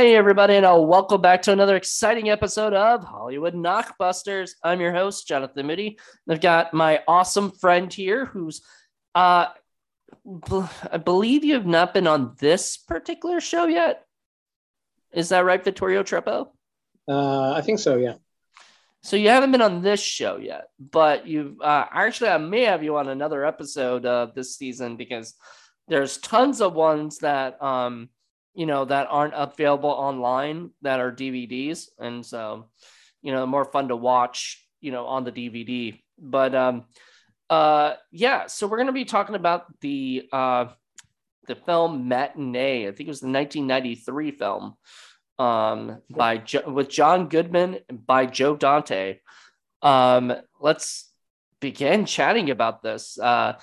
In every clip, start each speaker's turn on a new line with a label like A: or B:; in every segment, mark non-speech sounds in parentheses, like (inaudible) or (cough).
A: Hey, everybody, and uh, welcome back to another exciting episode of Hollywood Knockbusters. I'm your host, Jonathan Moody. And I've got my awesome friend here who's, uh, I believe you have not been on this particular show yet. Is that right, Vittorio Treppo?
B: Uh, I think so. Yeah.
A: So you haven't been on this show yet, but you've uh, actually I may have you on another episode of this season because there's tons of ones that um you know that aren't available online that are DVDs, and so you know more fun to watch you know on the DVD. But um uh yeah, so we're gonna be talking about the uh the film Matinee. I think it was the 1993 film um, by jo- with John Goodman by Joe Dante. Um, let's begin chatting about this. Uh,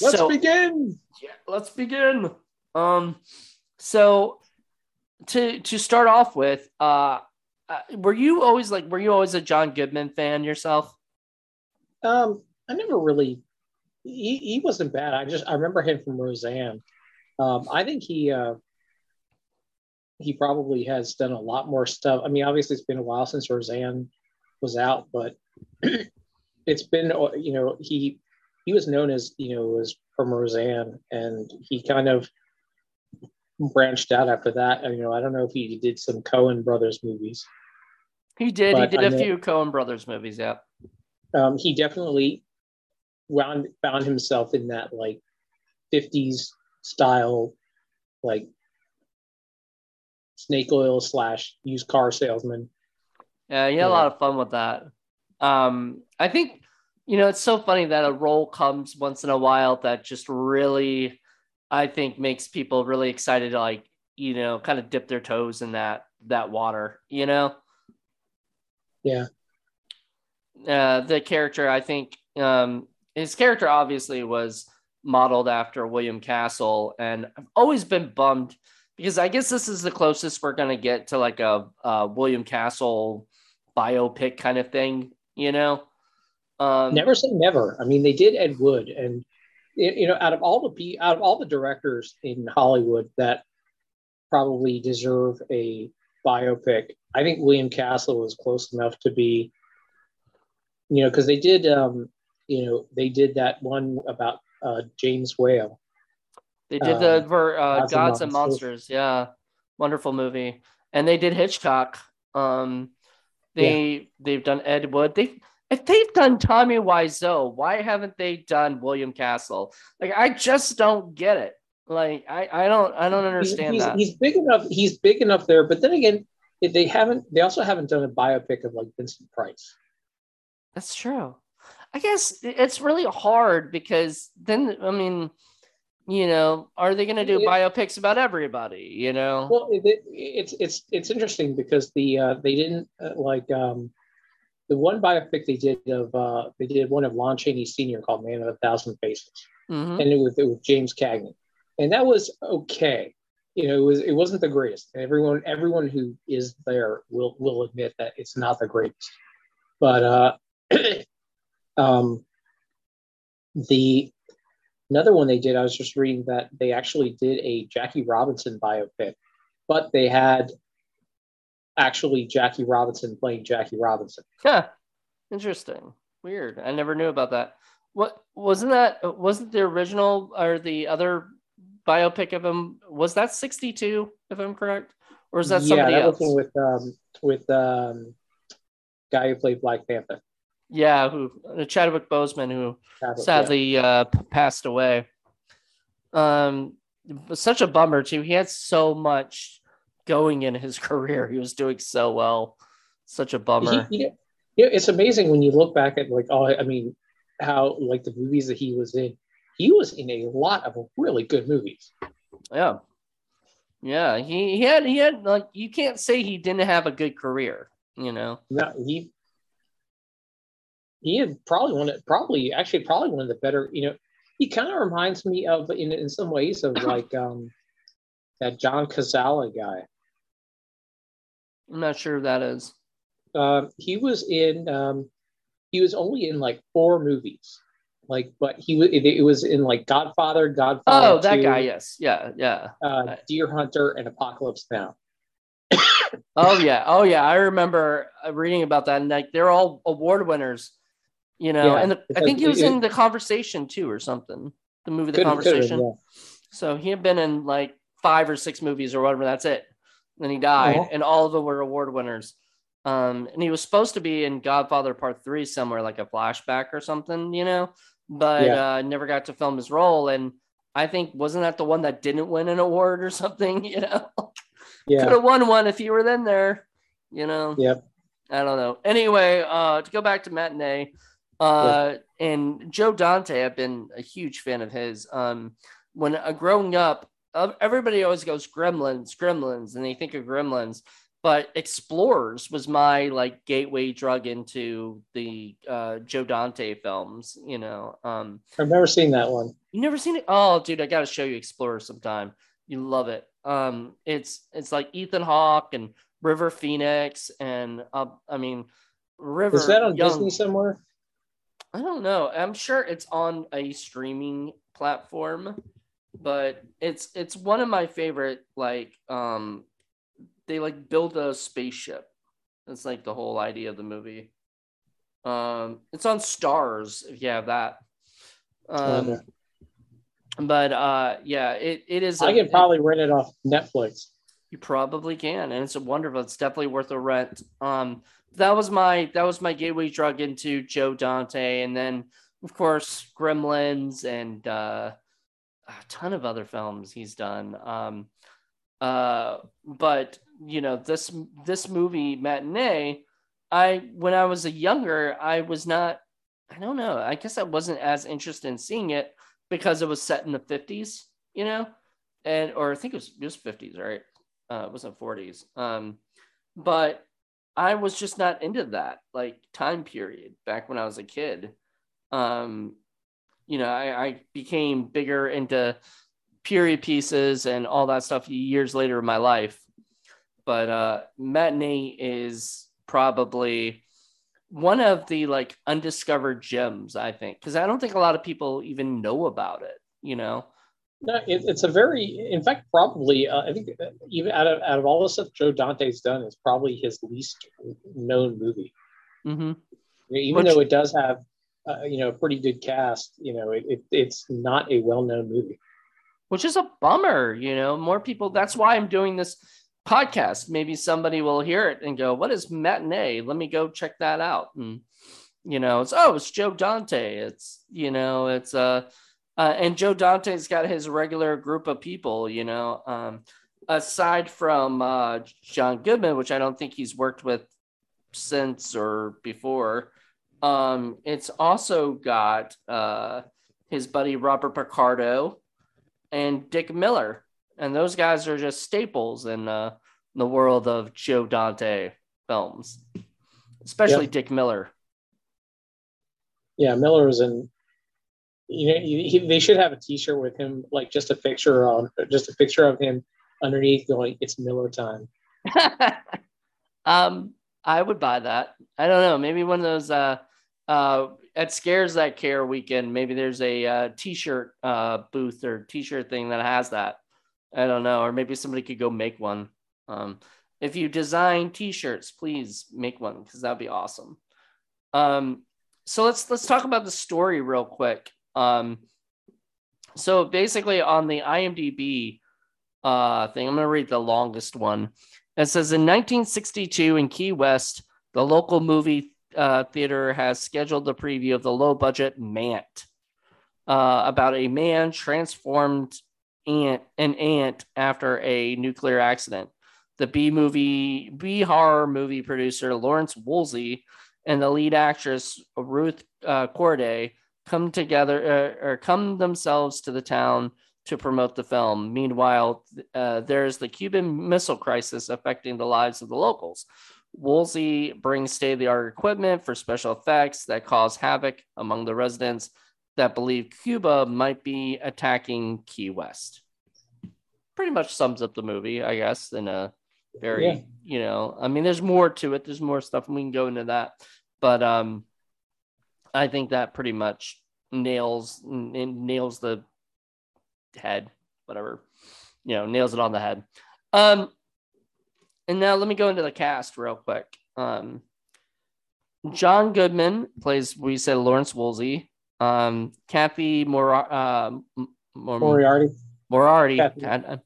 B: Let's
A: so,
B: begin.
A: yeah, let's begin. Um, so to to start off with, uh, uh, were you always like, were you always a John Goodman fan yourself?
B: Um, I never really. He, he wasn't bad. I just I remember him from Roseanne. Um, I think he uh, he probably has done a lot more stuff. I mean, obviously it's been a while since Roseanne was out, but (clears throat) it's been uh, you know he he was known as you know was from Roseanne, and he kind of branched out after that. You know, I don't know if he did some Coen brothers movies.
A: He did. He did a few Coen Brothers movies. Yeah.
B: um, he definitely wound found himself in that like 50s style like snake oil slash used car salesman
A: Yeah, he had a lot of fun with that. Um, I think you know it's so funny that a role comes once in a while that just really, I think, makes people really excited to like you know kind of dip their toes in that that water. You know,
B: yeah
A: uh, the character I think um, his character obviously was modeled after William Castle, and I've always been bummed because I guess this is the closest we're gonna get to like a, uh William Castle biopic kind of thing, you know. Um,
B: never say never i mean they did ed wood and you know out of all the out of all the directors in hollywood that probably deserve a biopic i think william castle was close enough to be you know because they did um you know they did that one about uh james whale
A: They did the
B: um,
A: for uh,
B: Gods
A: Gods
B: and
A: and
B: Monsters.
A: Monsters, yeah, wonderful movie. And they did Hitchcock. Um, they they've done Ed Wood. They if they've done Tommy Wiseau, why haven't they done William Castle? Like I just don't get it. Like I I don't I don't understand
B: he's,
A: that.
B: he's big enough he's big enough there but then again they haven't they also haven't done a biopic of like vincent price
A: That's true. I guess it's really hard because then I mean, you know, are they going to do
B: Yeah.
A: biopics about everybody? You know,
B: Well, it, it, it's it's it's interesting because the uh, they didn't uh, like um, the one biopic they did of uh, they did one of Lon Chaney Sr. called Man of a Thousand Faces,
A: Mhm.
B: and it was it was James Cagney, and that was okay. You know, it was it wasn't the greatest. And everyone everyone who is there will will admit that it's not the greatest. But uh, (clears throat) um, the another one they did, I was just reading that they actually did a Jackie Robinson biopic, but they had actually Jackie Robinson playing Jackie Robinson.
A: Yeah, Interesting. Weird. I never knew about that. What wasn't that? Wasn't the original or the other biopic of him? Was that sixty two? If I'm correct, or is that somebody
B: yeah, that
A: else?
B: with um, with um, guy who played Black Panther.
A: yeah, who uh, Chadwick Boseman, who
B: Chadwick,
A: sadly uh, passed away. Um, such a bummer too. He had so much going in his (laughs) career. He was doing so well. Such a bummer.
B: He- he- yeah, it's amazing when you look back at like oh, I mean, how like the movies that he was in. He was in a lot of really good movies.
A: Yeah. Yeah, he, he had he had like you can't say he didn't have a good career, you know.
B: No, he he had probably one of probably actually probably one of the better. You know, he kind of reminds me of in in some ways of (laughs) like um that John Cazale guy.
A: I'm not sure who that is.
B: Uh, he was in um he was only in like four movies. Like, but he was it, it was in like Godfather, Godfather.
A: Oh, that guy, yes. Yeah, yeah.
B: uh, Deer Hunter, and Apocalypse Now. (coughs)
A: oh yeah, oh yeah. I remember uh, reading about that, and like they're all award winners, you know. Yeah, and the, I think he was it, in the conversation too, or something. The movie, The Conversation. Yeah. So he had been in like five or six movies or whatever. That's it. then he died, uh-huh. and all of them were award winners. Um, and he was supposed to be in Godfather Part Three somewhere, like a flashback or something, you know, but yeah. uh, never got to film his role. And I think wasn't that the one that didn't win an award or (laughs) something, you know? Yeah. Could have won one if you were then there, you know.
B: Yep.
A: I don't know. Anyway, uh, to go back to matinee, uh, yeah. and Joe Dante, I've been a huge fan of his. Um, when uh, growing up, everybody always goes Gremlins, Gremlins, and they think of Gremlins. But Explorers was my like gateway drug into the uh, Joe Dante films. You know, um,
B: I've never seen that one.
A: You never seen it? Oh, dude, I got to show you Explorers sometime. You love it. Um, it's it's like Ethan Hawke and River Phoenix, and uh, I mean, River.
B: Is that on Young, Disney somewhere?
A: I don't know. I'm sure it's on a streaming platform, but it's it's one of my favorite. Like, um, they like build a spaceship. That's like the whole idea of the movie. Um, it's on Starz if you have that. Um, but uh, yeah, it, it is.
B: I can probably rent it off Netflix.
A: You probably can, and it's a wonderful. It's definitely worth a rent. Um, that was my that was my gateway drug into Joe Dante, and then of course Gremlins and uh, a ton of other films he's done. Um, uh, but you know this this movie matinee, I when I was a younger, I was not. I don't know. I guess I wasn't as interested in seeing it because it was set in the 50s, you know, and or I think it was just 50s, right? Uh, it wasn't 40s. Um, but I was just not into that like time period back when I was a kid. Um, you know, I, I became bigger into period pieces and all that stuff years later in my life. But uh, matinee is probably one of the like undiscovered gems, I think, because I don't think a lot of people even know about it. You know.
B: No, it, it's a very, in fact, probably uh, I think uh, even out of out of all the stuff Joe Dante's done, it's probably his least known movie.
A: Mm-hmm.
B: Even Which, though it does have, uh, you know, a pretty good cast, you know, it, it it's not a well known movie.
A: Which is a bummer, you know. More people. That's why I'm doing this podcast. Maybe somebody will hear it and go, "What is matinee? Let me go check that out." And you know, it's oh, it's Joe Dante. It's you know, it's uh, uh and Joe Dante's got his regular group of people. You know, um, aside from uh, John Goodman, which I don't think he's worked with since or before. Um, it's also got uh, his buddy Robert Picardo and Dick Miller and those guys are just staples in uh, the world of Joe Dante films, especially yep. Dick Miller.
B: Yeah, Miller is in. You know, he, they should have a T-shirt with him, like just a picture on, just a picture of him underneath, going, "It's Miller time." (laughs)
A: um, I would buy that. I don't know. Maybe one of those. Uh, uh, at Scares That Care weekend, maybe there's a uh, T-shirt uh, booth or T-shirt thing that has that. I don't know, or maybe somebody could go make one. Um, if you design T-shirts, please make one because that'd be awesome. Um, so let's let's talk about the story real quick. Um, so basically, on the IMDb uh, thing, I'm going to read the longest one. It says in 1962 in Key West, the local movie uh, theater has scheduled the preview of the low budget Mant, uh, about a man transformed ant an ant after a nuclear accident. The B movie B horror movie producer Lawrence Woolsey and the lead actress Ruth uh, Corday come together uh, or come themselves to the town to promote the film. Meanwhile, uh, there's the Cuban Missile Crisis affecting the lives of the locals. Woolsey brings state of the art equipment for special effects that cause havoc among the residents that believe Cuba might be attacking Key West. Pretty much sums up the movie, I guess, in a very, yeah. you know, I mean, there's more to it. There's more stuff, and we can go into that. But um, I think that pretty much nails nails the head, whatever, you know, nails it on the head. Um, and now let me go into the cast real quick. Um, John Goodman plays, we said Lawrence Woolsey. Um, Cathy Mor- uh, Mor-
B: Moriarty.
A: Moriarty.
B: Cathy.
A: God, I'm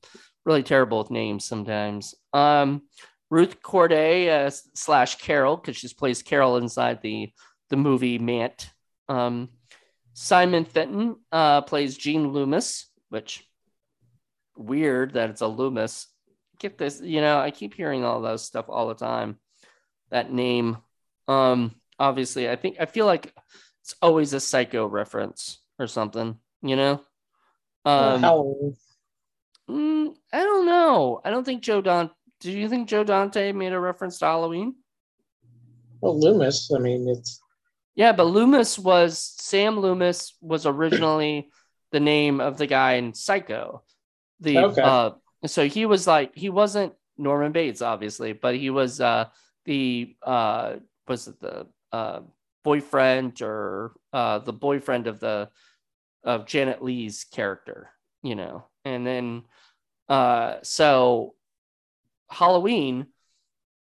A: really terrible with names sometimes. Um, Ruth Corday uh, slash Carol, because she plays Carol inside the the movie Mant. Um, Simon Fenton uh, plays Gene Loomis, which weird that it's a Loomis. Get this, you know, I keep hearing all those stuff all the time. That name. Um, obviously, I think I feel like it's always a psycho reference or something, you know? Um, mm, I don't know. I don't think Joe Don. Do you think Joe Dante made a reference to Halloween?
B: Well, Loomis. I mean, it's
A: Yeah, but Loomis was Sam Loomis was originally the name of the guy in Psycho. The
B: Okay.
A: uh so he was like he wasn't Norman Bates obviously, but he was uh the uh was it the uh boyfriend or uh the boyfriend of the of Janet Leigh's character, you know. And then uh so Halloween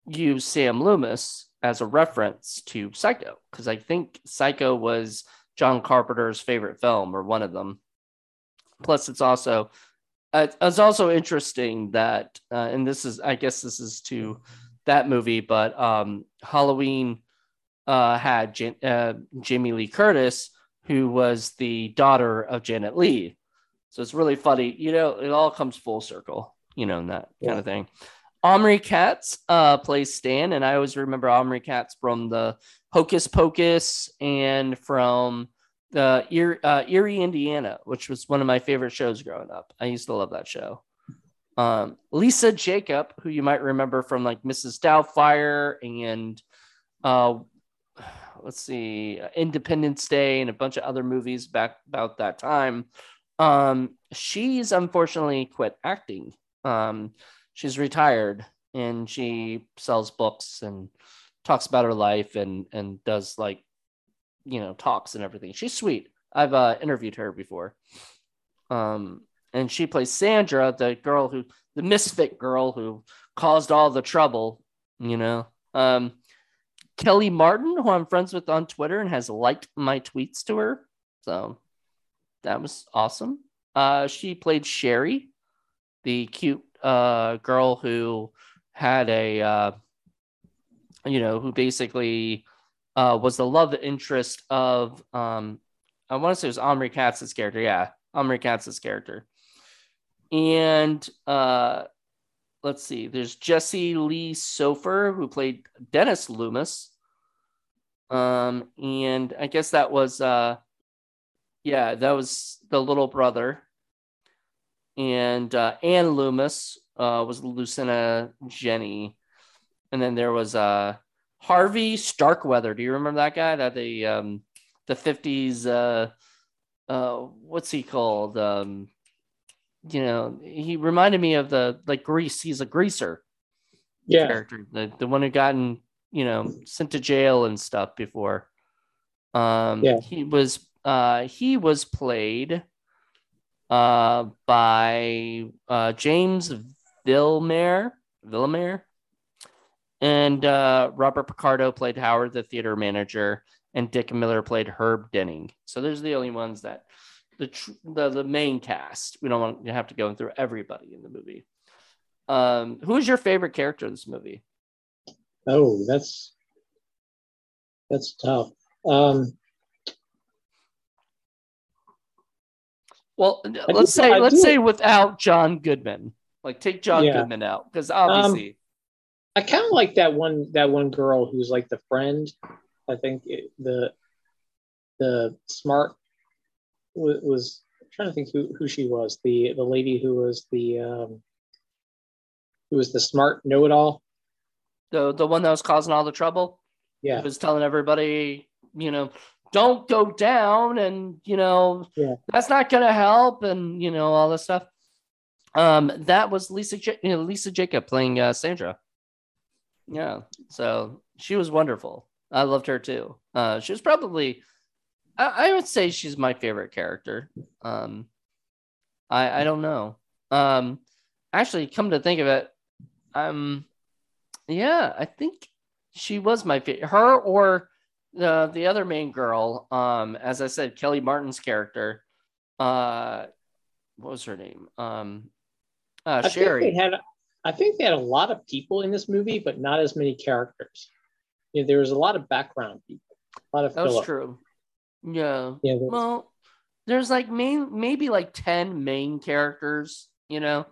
A: used Sam Loomis as a reference to Psycho because I think Psycho was John Carpenter's favorite film or one of them. Plus, it's also uh, it's also interesting that, uh, and this is I guess this is to that movie, but um, Halloween uh, had Jan- uh, Jamie Lee Curtis, who was the daughter of Janet Leigh. So it's really funny, you know. It all comes full circle, you know, and that kind of thing. Omri Katz uh, plays Stan, and I always remember Omri Katz from the Hocus Pocus and from Eerie, uh, Eerie, Indiana, which was one of my favorite shows growing up. I used to love that show. Um, Lisa Jakub, who you might remember from like Mrs. Doubtfire and uh, let's see, Independence Day and a bunch of other movies back about that time. Um, she's unfortunately quit acting. Um, she's retired and she sells books and talks about her life and and does like you know talks and everything. She's sweet. I've uh, interviewed her before. Um and she plays sandra the girl who the misfit girl who caused all the trouble you know? Um kelly martin who i'm friends with on twitter and has liked my tweets to her. So that was awesome. Uh she played sherry the cute uh, girl who had a, uh, you know, who basically uh, was the love interest of, um, I want to say it was Omri Katz's character. Yeah, Omri Katz's character. And uh, let's see, there's Jesse Lee Soffer, who played Dennis Loomis. Um, and I guess that was, uh, yeah, that was the little brother and uh, Anne Loomis uh, was Lucinda Jenney, and then there was uh, Harvey Starkweather. Do you remember that guy? That the um, the fifties. Uh, uh, what's he called? Um, you know, he reminded me of the like Grease. He's a greaser
B: yeah.
A: character, the the one who gotten you know sent to jail and stuff before. Um,
B: Yeah.
A: he was uh, he was played uh, by uh, James Villemaire, Villemaire, and uh, Robert Picardo played Howard, the theater manager, and Dick Miller played Herb Denning. So those are the only ones that the tr- the, the main cast. We don't want to have to go through everybody in the movie. Um, who is your favorite character in this movie?
B: Oh, that's that's tough. Um,
A: Well, let's say
B: I
A: let's
B: do-
A: say without John Goodman. Like take John
B: Yeah.
A: Goodman out because obviously
B: I kind of like that one that one girl who's like the friend. I think it, the the smart was, trying to think who, who she was. The the lady who was the um, who was the smart know it all.
A: the the one that was causing all the trouble.
B: Yeah,
A: was telling everybody, you know, don't go down, and you know,
B: Yeah.
A: that's not gonna help, and you know, all this stuff. Um, that was Lisa J- you know, Lisa Jakub playing uh, Sandra. Yeah, so she was wonderful. I loved her too. Uh, she was probably, I, I would say she's my favorite character. Um, I I don't know. Um, actually, come to think of it, um, Yeah, I think she was my favorite. Her or the the other main girl. Um, as I said, Kelly Martin's character. Uh, what was her name? Um, uh, Sherry.
B: Had, I think they had a lot of people in this movie, but not as many characters. Yeah, there was a lot of background people. A lot of That's
A: true. Yeah.
B: Yeah,
A: Well, there's like main maybe like 10 main characters, you know,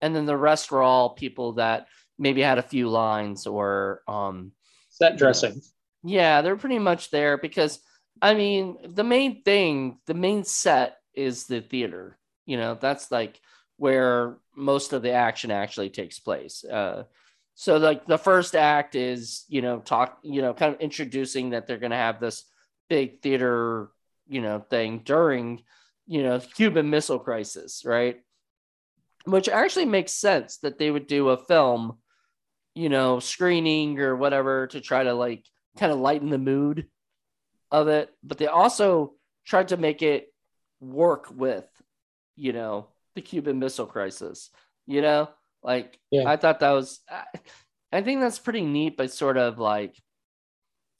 A: and then the rest were all people that maybe had a few lines or um
B: set dressing.
A: yeah, they're pretty much there because I mean, the main thing, the main set is the theater. You know, that's like where most of the action actually takes place. Uh so like the first act is, you know, talk, you know, kind of introducing that they're going to have this big theater, you know, thing during, you know, Cuban Missile Crisis, right? Which actually makes sense that they would do a film, you know, screening or whatever to try to like kind of lighten the mood of it, but they also tried to make it work with, you know, the Cuban Missile Crisis. You know, like
B: Yeah.
A: I thought that was, I, I think that's pretty neat, but sort of like,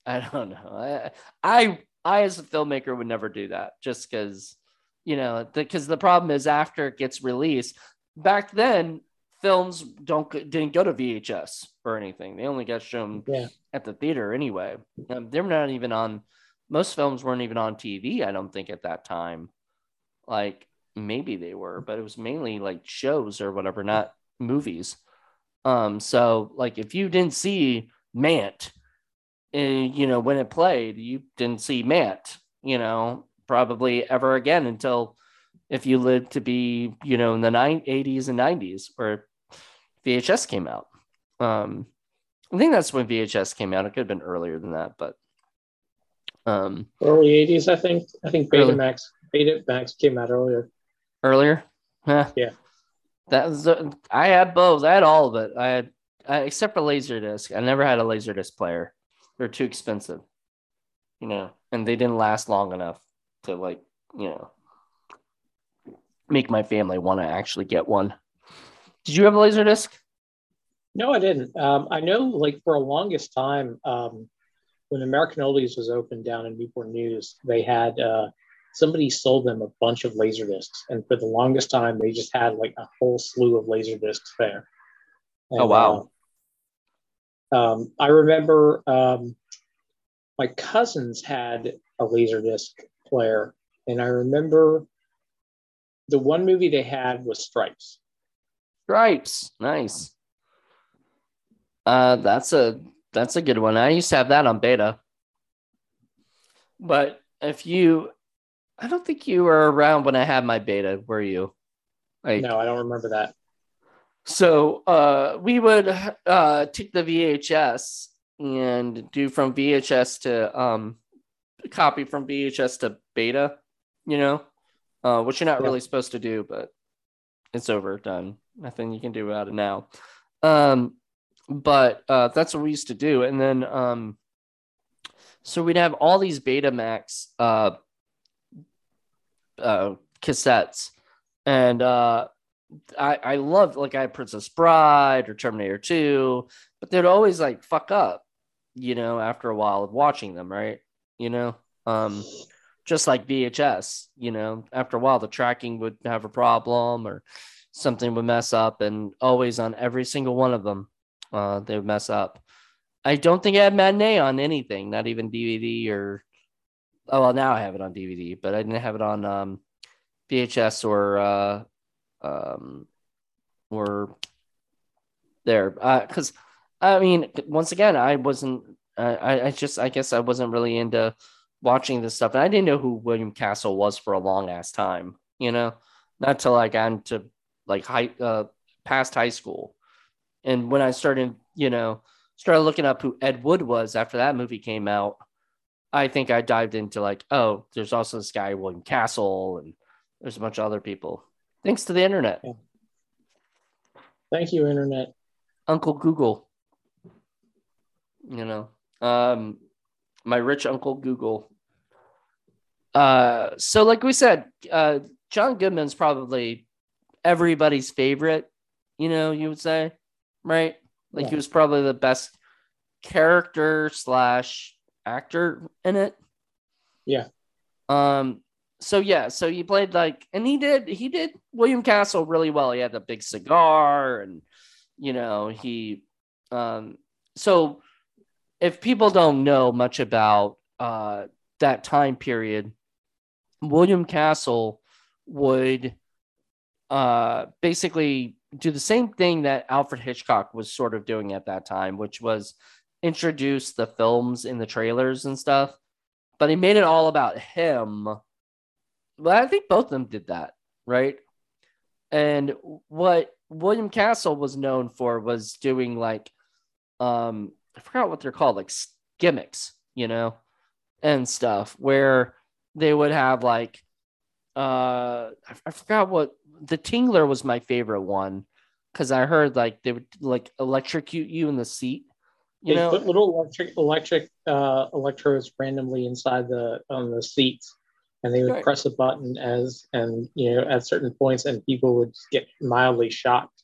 A: I don't know. I, I, I as a filmmaker would never do that, just because, you know, because the problem is after it gets released. Back then, films don't didn't go to VHS or anything. They only got shown
B: Yeah.
A: at the theater anyway. Um, they're not even on. Most films weren't even on TV. I don't think at that time. Like maybe they were, but it was mainly like shows or whatever, not movies. Um, so like if you didn't see Mant, uh, you know when it played, you didn't see Mant. You know probably ever again until if you lived to be you know in the nine, 80s and 90s where VHS came out. Um, I think that's when VHS came out. It could have been earlier than that, but um,
B: Early 80s, I think. I think. Betamax Betamax came out earlier.
A: Earlier. Huh.
B: Yeah.
A: That was the, I had both. I had all of it. I had I, except for Laserdisc. I never had a Laserdisc player. They're too expensive, you know, and they didn't last long enough to like you know make my family want to actually get one. Did you have a Laserdisc?
B: No, I didn't. Um, I know, like, for a longest time, um, when American Oldies was open down in Newport News, they had uh, somebody sold them a bunch of laser discs, and for the longest time, they just had like a whole slew of laser discs there.
A: Oh, wow.
B: uh, um, I remember um, my cousins had a laser disc player, and I remember the one movie they had was Stripes.
A: Stripes, nice. Uh, that's a that's a good one. I used to have that on beta. But if you, I don't think you were around when I had my beta, were you? Like,
B: No, I don't remember that.
A: so uh, we would uh, take the VHS and do from VHS to um, copy from VHS to beta, you know, uh, which you're not
B: Yeah.
A: really supposed to do, but it's over, done. Nothing you can do about it now. Um, but uh, that's what we used to do. And then, um, so we'd have all these Betamax uh, uh, cassettes. And uh, I, I loved, like, I had Princess Bride or Terminator 2, but they'd always like fuck up, you know, after a while of watching them, right? You know, um, just like VHS, you know, after a while the tracking would have a problem or something would mess up, and always on every single one of them, uh, they would mess up. I don't think I had matinee on anything, not even DVD or. Oh well, now I have it on DVD, but I didn't have it on um, VHS or uh, um, or there because I mean, once again, I wasn't. I I just I guess I wasn't really into watching this stuff, and I didn't know who William Castle was for a long ass time. You know, not till I got into like high uh, past high school, and when I started, you know, started looking up who Ed Wood was after that movie came out. I think I dived into like, oh, there's also this guy William Castle, and there's a bunch of other people. Thanks to the internet,
B: Thank you, Internet.
A: Uncle Google. You know, um, my rich Uncle Google. Uh, so like we said, uh, John Goodman's probably everybody's favorite. You know, you would say, right? Like
B: Yeah.
A: he was probably the best character slash actor in it.
B: Yeah.
A: Um. So yeah. So he played like, and he did. He did William Castle really well. He had the big cigar, and you know he. Um. So, if people don't know much about uh that time period, William Castle would uh basically do the same thing that Alfred Hitchcock was sort of doing at that time, which was introduce the films in the trailers and stuff. But he made it all about him. But I think both of them did that, right? And what William Castle was known for was doing like um I forgot what they're called, like gimmicks, you know, and stuff where they would have like uh I, I forgot what the Tingler was my favorite one because I heard like they would like electrocute you in the seat. You
B: they
A: know,
B: put little electric electric uh, electrodes randomly inside the on the seats, and they would
A: Right.
B: press a button as and you know at certain points, and people would get mildly shocked.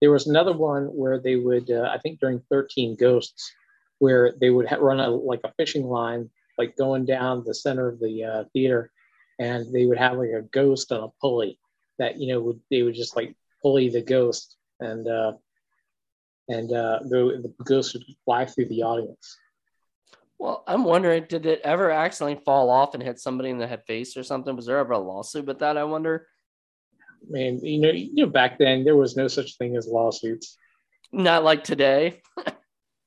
B: There was another one where they would, uh, I think, during Thirteen Ghosts, where they would ha- run a like a fishing line, like going down the center of the uh, theater, and they would have like a ghost on a pulley that you know would they would just like pulley the ghost and. uh and uh, the, the ghost would fly through the audience.
A: well, I'm wondering, did it ever accidentally fall off and hit somebody in the head face or something? Was there ever a lawsuit with that? I wonder.
B: I mean, you know, you know, back then there was no such thing as lawsuits.
A: Not like today. (laughs)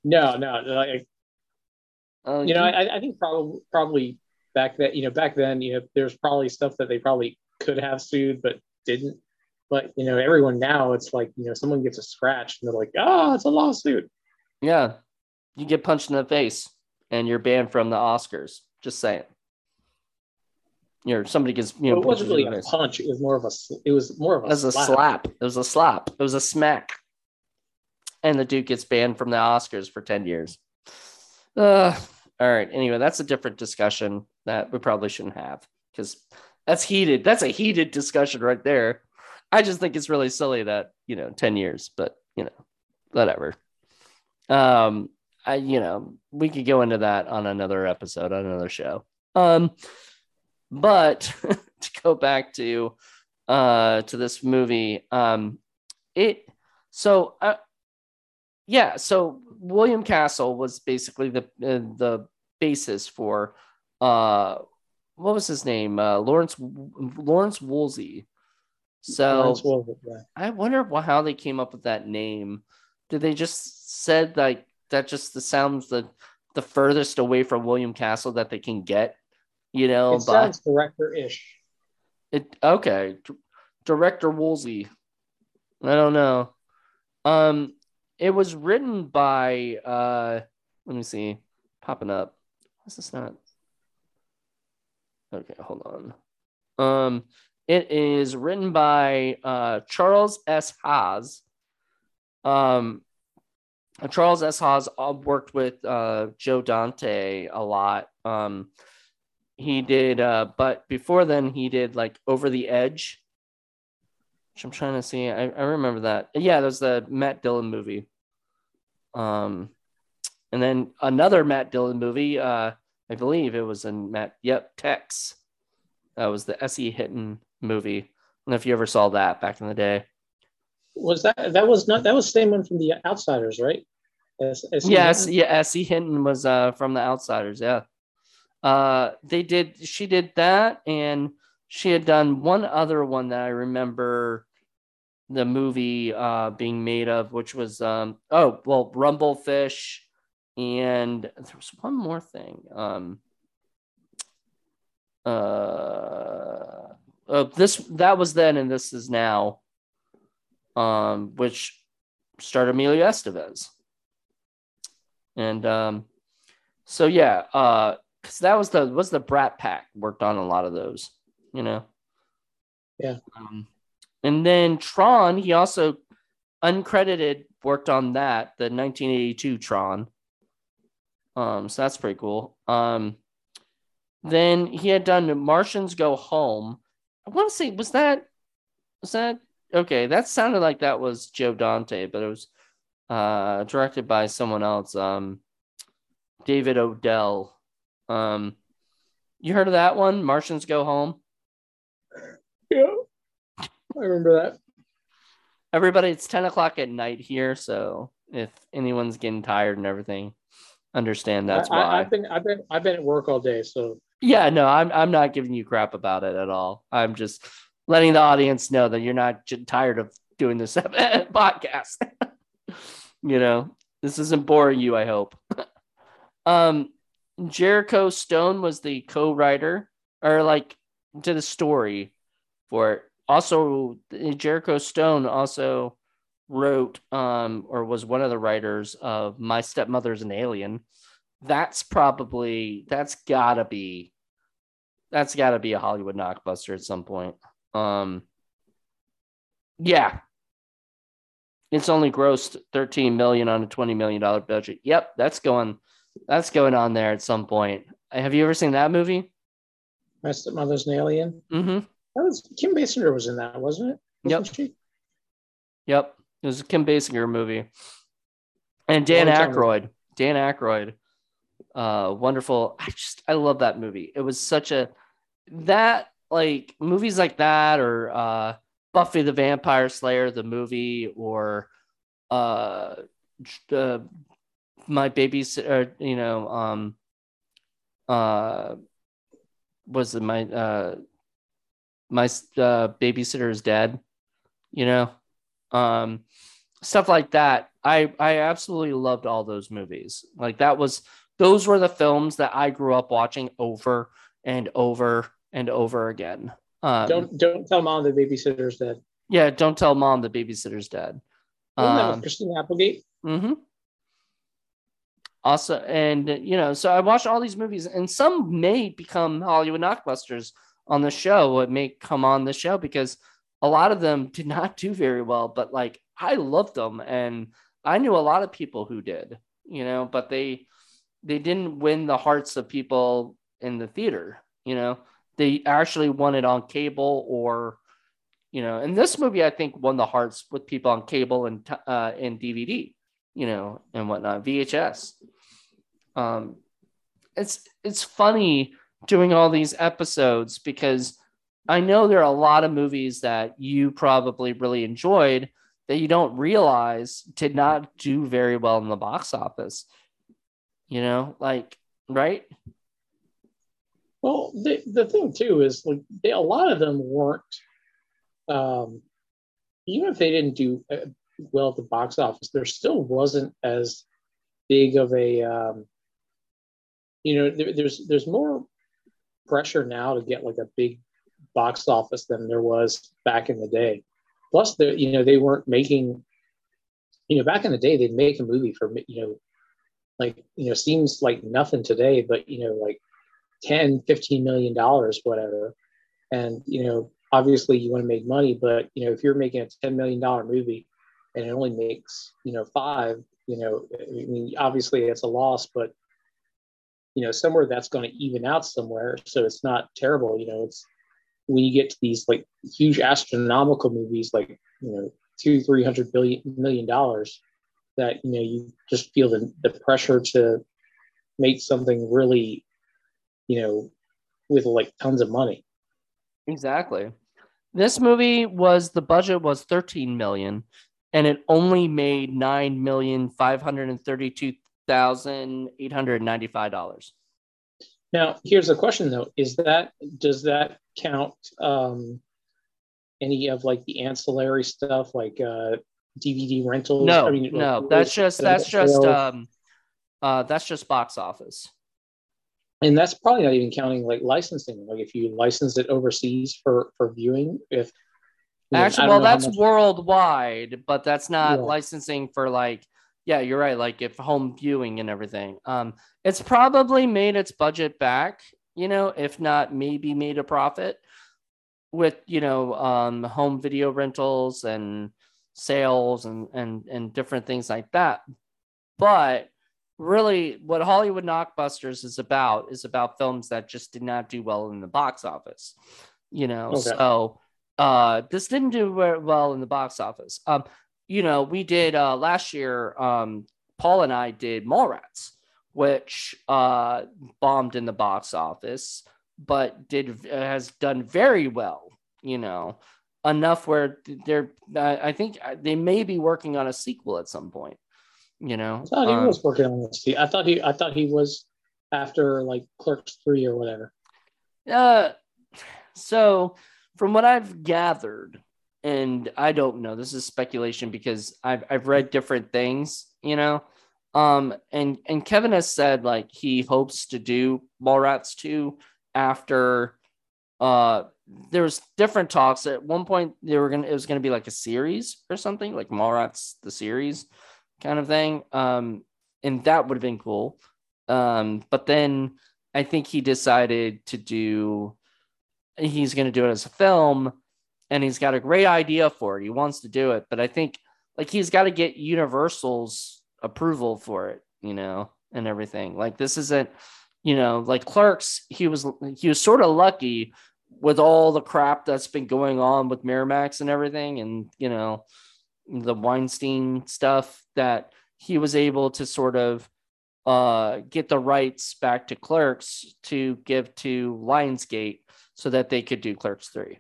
B: No, no, like,
A: Uh,
B: you know, I, I think probably probably back then, you know, back then, you know, there's probably stuff that they probably could have sued but didn't. But you know, everyone now, it's like you know, someone gets a scratch and they're like, oh, it's a lawsuit.
A: yeah, you get punched in the face and you're banned from the Oscars. Just saying. You know, somebody gets you know.
B: Well, it wasn't really a
A: face.
B: punch. It was more of a. It was more of a.
A: It was a
B: slap.
A: slap. It was a slap. It was a smack. And the dude gets banned from the Oscars for 10 years. Uh, all right. Anyway, that's a different discussion that we probably shouldn't have because that's heated. That's a heated discussion right there. I just think it's really silly that, you know, 10 years, but, you know, whatever. Um, I, you know, we could go into that on another episode, on another show. Um, but (laughs) to go back to uh to this movie um it so uh, yeah so william castle was basically the uh, the basis for uh what was his name uh lawrence lawrence woolsey so
B: yeah.
A: i wonder how they came up with that name did they just said like that just the sounds the the furthest away from william castle that they can get you know
B: It sounds director-ish.
A: it okay. D- Director Woolsey. I don't know. Um it was written by uh let me see. Popping up. What's this not? Okay, hold on. Um it is written by uh Charles S. Haas. Um Charles S. Haas worked with uh Joe Dante a lot. Um he did uh but before then he did like over the edge which i'm trying to see i, I remember that yeah that was the matt dillon movie um and then another matt dillon movie uh i believe it was in matt yep tex that was the S.E. Hinton movie i don't know if you ever saw that back in the day
B: Was that that was not that was the same one from the Outsiders, right? S- S-
A: Yes, yeah, S.E. Hinton was uh from the Outsiders, yeah. Uh they did she did that and she had done one other one that I remember the movie uh being made of, which was um oh well Rumblefish and there was one more thing. Um uh, uh this that was then and this is now um which starred Emilio Estevez. And um, so yeah, uh, because that was the was the Brat Pack worked on a lot of those, you know.
B: Yeah.
A: Um, and then Tron, he also uncredited worked on that, the 1982 Tron. Um, so that's pretty cool. Um, then he had done Martians Go Home. I want to say was that was that okay? That sounded like that was Joe Dante, but it was uh, directed by someone else, um, David Odell. Um, you heard of that one? Martians Go Home.
B: Yeah, I remember that.
A: Everybody, it's ten o'clock at night here, so if anyone's getting tired and everything, understand that's
B: I,
A: why.
B: I, I've been, I've been, I've been at work all day, so
A: Yeah, no, I'm I'm not giving you crap about it at all. I'm just letting the audience know that you're not tired of doing this (laughs) podcast. (laughs) you know, this isn't boring you, I hope. (laughs) um Jericho Stone was the co-writer or like to the story for it. Also Jericho Stone also wrote um or was one of the writers of My Stepmother's an Alien. That's probably that's gotta be that's gotta be a Hollywood knockbuster at some point. Um yeah. It's only grossed 13 million on a 20 million dollar budget. Yep, that's going that's going on there at some point. Have you ever seen that movie?
B: my stepmother's an alien.
A: Mm-hmm.
B: That was Kim Basinger was in that, wasn't it? Wasn't
A: Yep.
B: She?
A: Yep. It was a Kim Basinger movie. And Dan
B: Long.
A: Aykroyd. Dan Aykroyd. Uh wonderful. I just I love that movie. It was such a that like movies like that or uh Buffy the Vampire Slayer the movie or uh uh my babysitter you know um uh was it my uh my uh babysitter is dead you know um stuff like that i i absolutely loved all those movies like that was those were the films that i grew up watching over and over and over again um
B: Don't don't tell mom the babysitter's dead.
A: yeah don't tell mom the babysitter's dead um
B: with Christina Applegate?
A: hmm Also, and you know, so I watched all these movies, and some may become Hollywood knockbusters on the show. It may come on the show because a lot of them did not do very well, but like I loved them, and I knew a lot of people who did, you know, but they they didn't win the hearts of people in the theater. You know, they actually won it on cable or you know and this movie i think won the hearts with people on cable and uh and dvd you know and whatnot vhs um it's it's funny doing all these episodes because i know there are a lot of movies that you probably really enjoyed that you don't realize did not do very well in the box office you know like right
B: Well, the the thing too is like they, a lot of them weren't. Um, even if they didn't do uh, well at the box office, there still wasn't as big of a. Um, you know, there, there's there's more pressure now to get like a big box office than there was back in the day. Plus, the you know they weren't making. You know, back in the day, they'd make a movie for you know, like you know, seems like nothing today, but you know, like 10 15 million dollars whatever. And you know obviously you want to make money but you know if you're making a 10 million dollar movie and it only makes you know five you know i mean obviously it's a loss but you know somewhere that's going to even out somewhere so it's not terrible you know it's when you get to these like huge astronomical movies like you know two three hundred billion million dollars that you know you just feel the, the pressure to make something really you know, with like tons of money.
A: Exactly. This movie was the budget was 13 million and it only made 9,532,895 dollars.
B: Now, here's the question though: Is that does that count um, any of like the ancillary stuff, like uh, DVD rentals?
A: No,
B: I mean,
A: no,
B: like,
A: that's just that's just
B: sales?
A: um uh that's just box office.
B: and that's probably not even counting like licensing. Like if you license it overseas for for viewing, if
A: Actually, well, that's
B: much-
A: worldwide, but that's not
B: Yeah.
A: licensing for like, yeah, you're right. Like if home viewing and everything. Um, it's probably made its budget back, you know, if not maybe made a profit with, you know, um, home video rentals and sales and and and different things like that. But really, what Hollywood Knockbusters is about is about films that just did not do well in the box office. You know,
B: Okay.
A: so uh this didn't do very well in the box office um you know, we did uh, last year. Um, Paul and I did Mallrats, which uh, bombed in the box office, but did has done very well. You know, enough where they're. I think they may be working on a sequel at some point. You know,
B: I thought he um, was working on this. I thought he. I thought he was after like Clerks three or whatever.
A: Uh, so from what I've gathered, and I don't know, this is speculation because I've I've read different things, you know. Um, and and Kevin has said like he hopes to do Mallrats 2 after uh there was different talks. At one point they were gonna it was gonna be like a series or something like Mallrats the series kind of thing. Um and that would have been cool. Um but then I think he decided to do he's gonna do it as a film and he's got a great idea for it. He wants to do it but I think like he's got to get Universal's approval for it you know and everything. Like this isn't you know like clerks he was he was sort of lucky with all the crap that's been going on with Miramax and everything, and you know, the Weinstein stuff, that he was able to sort of uh, get the rights back to Clerks to give to Lionsgate so that they could do Clerks 3,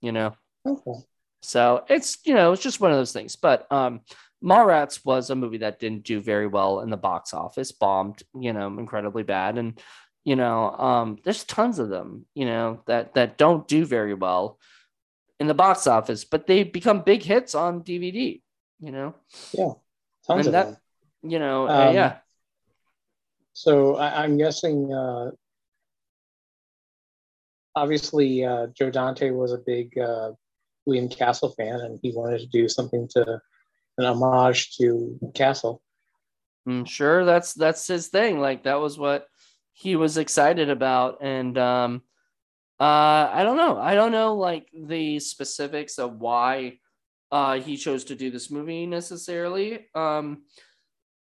A: you know? Okay. So it's, you know, it's just one of those things. But um, Mallrats was a movie that didn't do very well in the box office, bombed, you know, incredibly bad. And you know um, there's tons of them you know that that don't do very well in the box office but they become big hits on dvd you know?
B: Yeah tons and of that them.
A: you know uh, um, yeah.
B: so I, am guessing uh, obviously uh, joe dante was a big uh, william castle fan and he wanted to do something to an homage to castle.
A: I'm sure that's that's his thing like that was what he was excited about and um uh i don't know. I don't know like the specifics of why uh he chose to do this movie necessarily. Um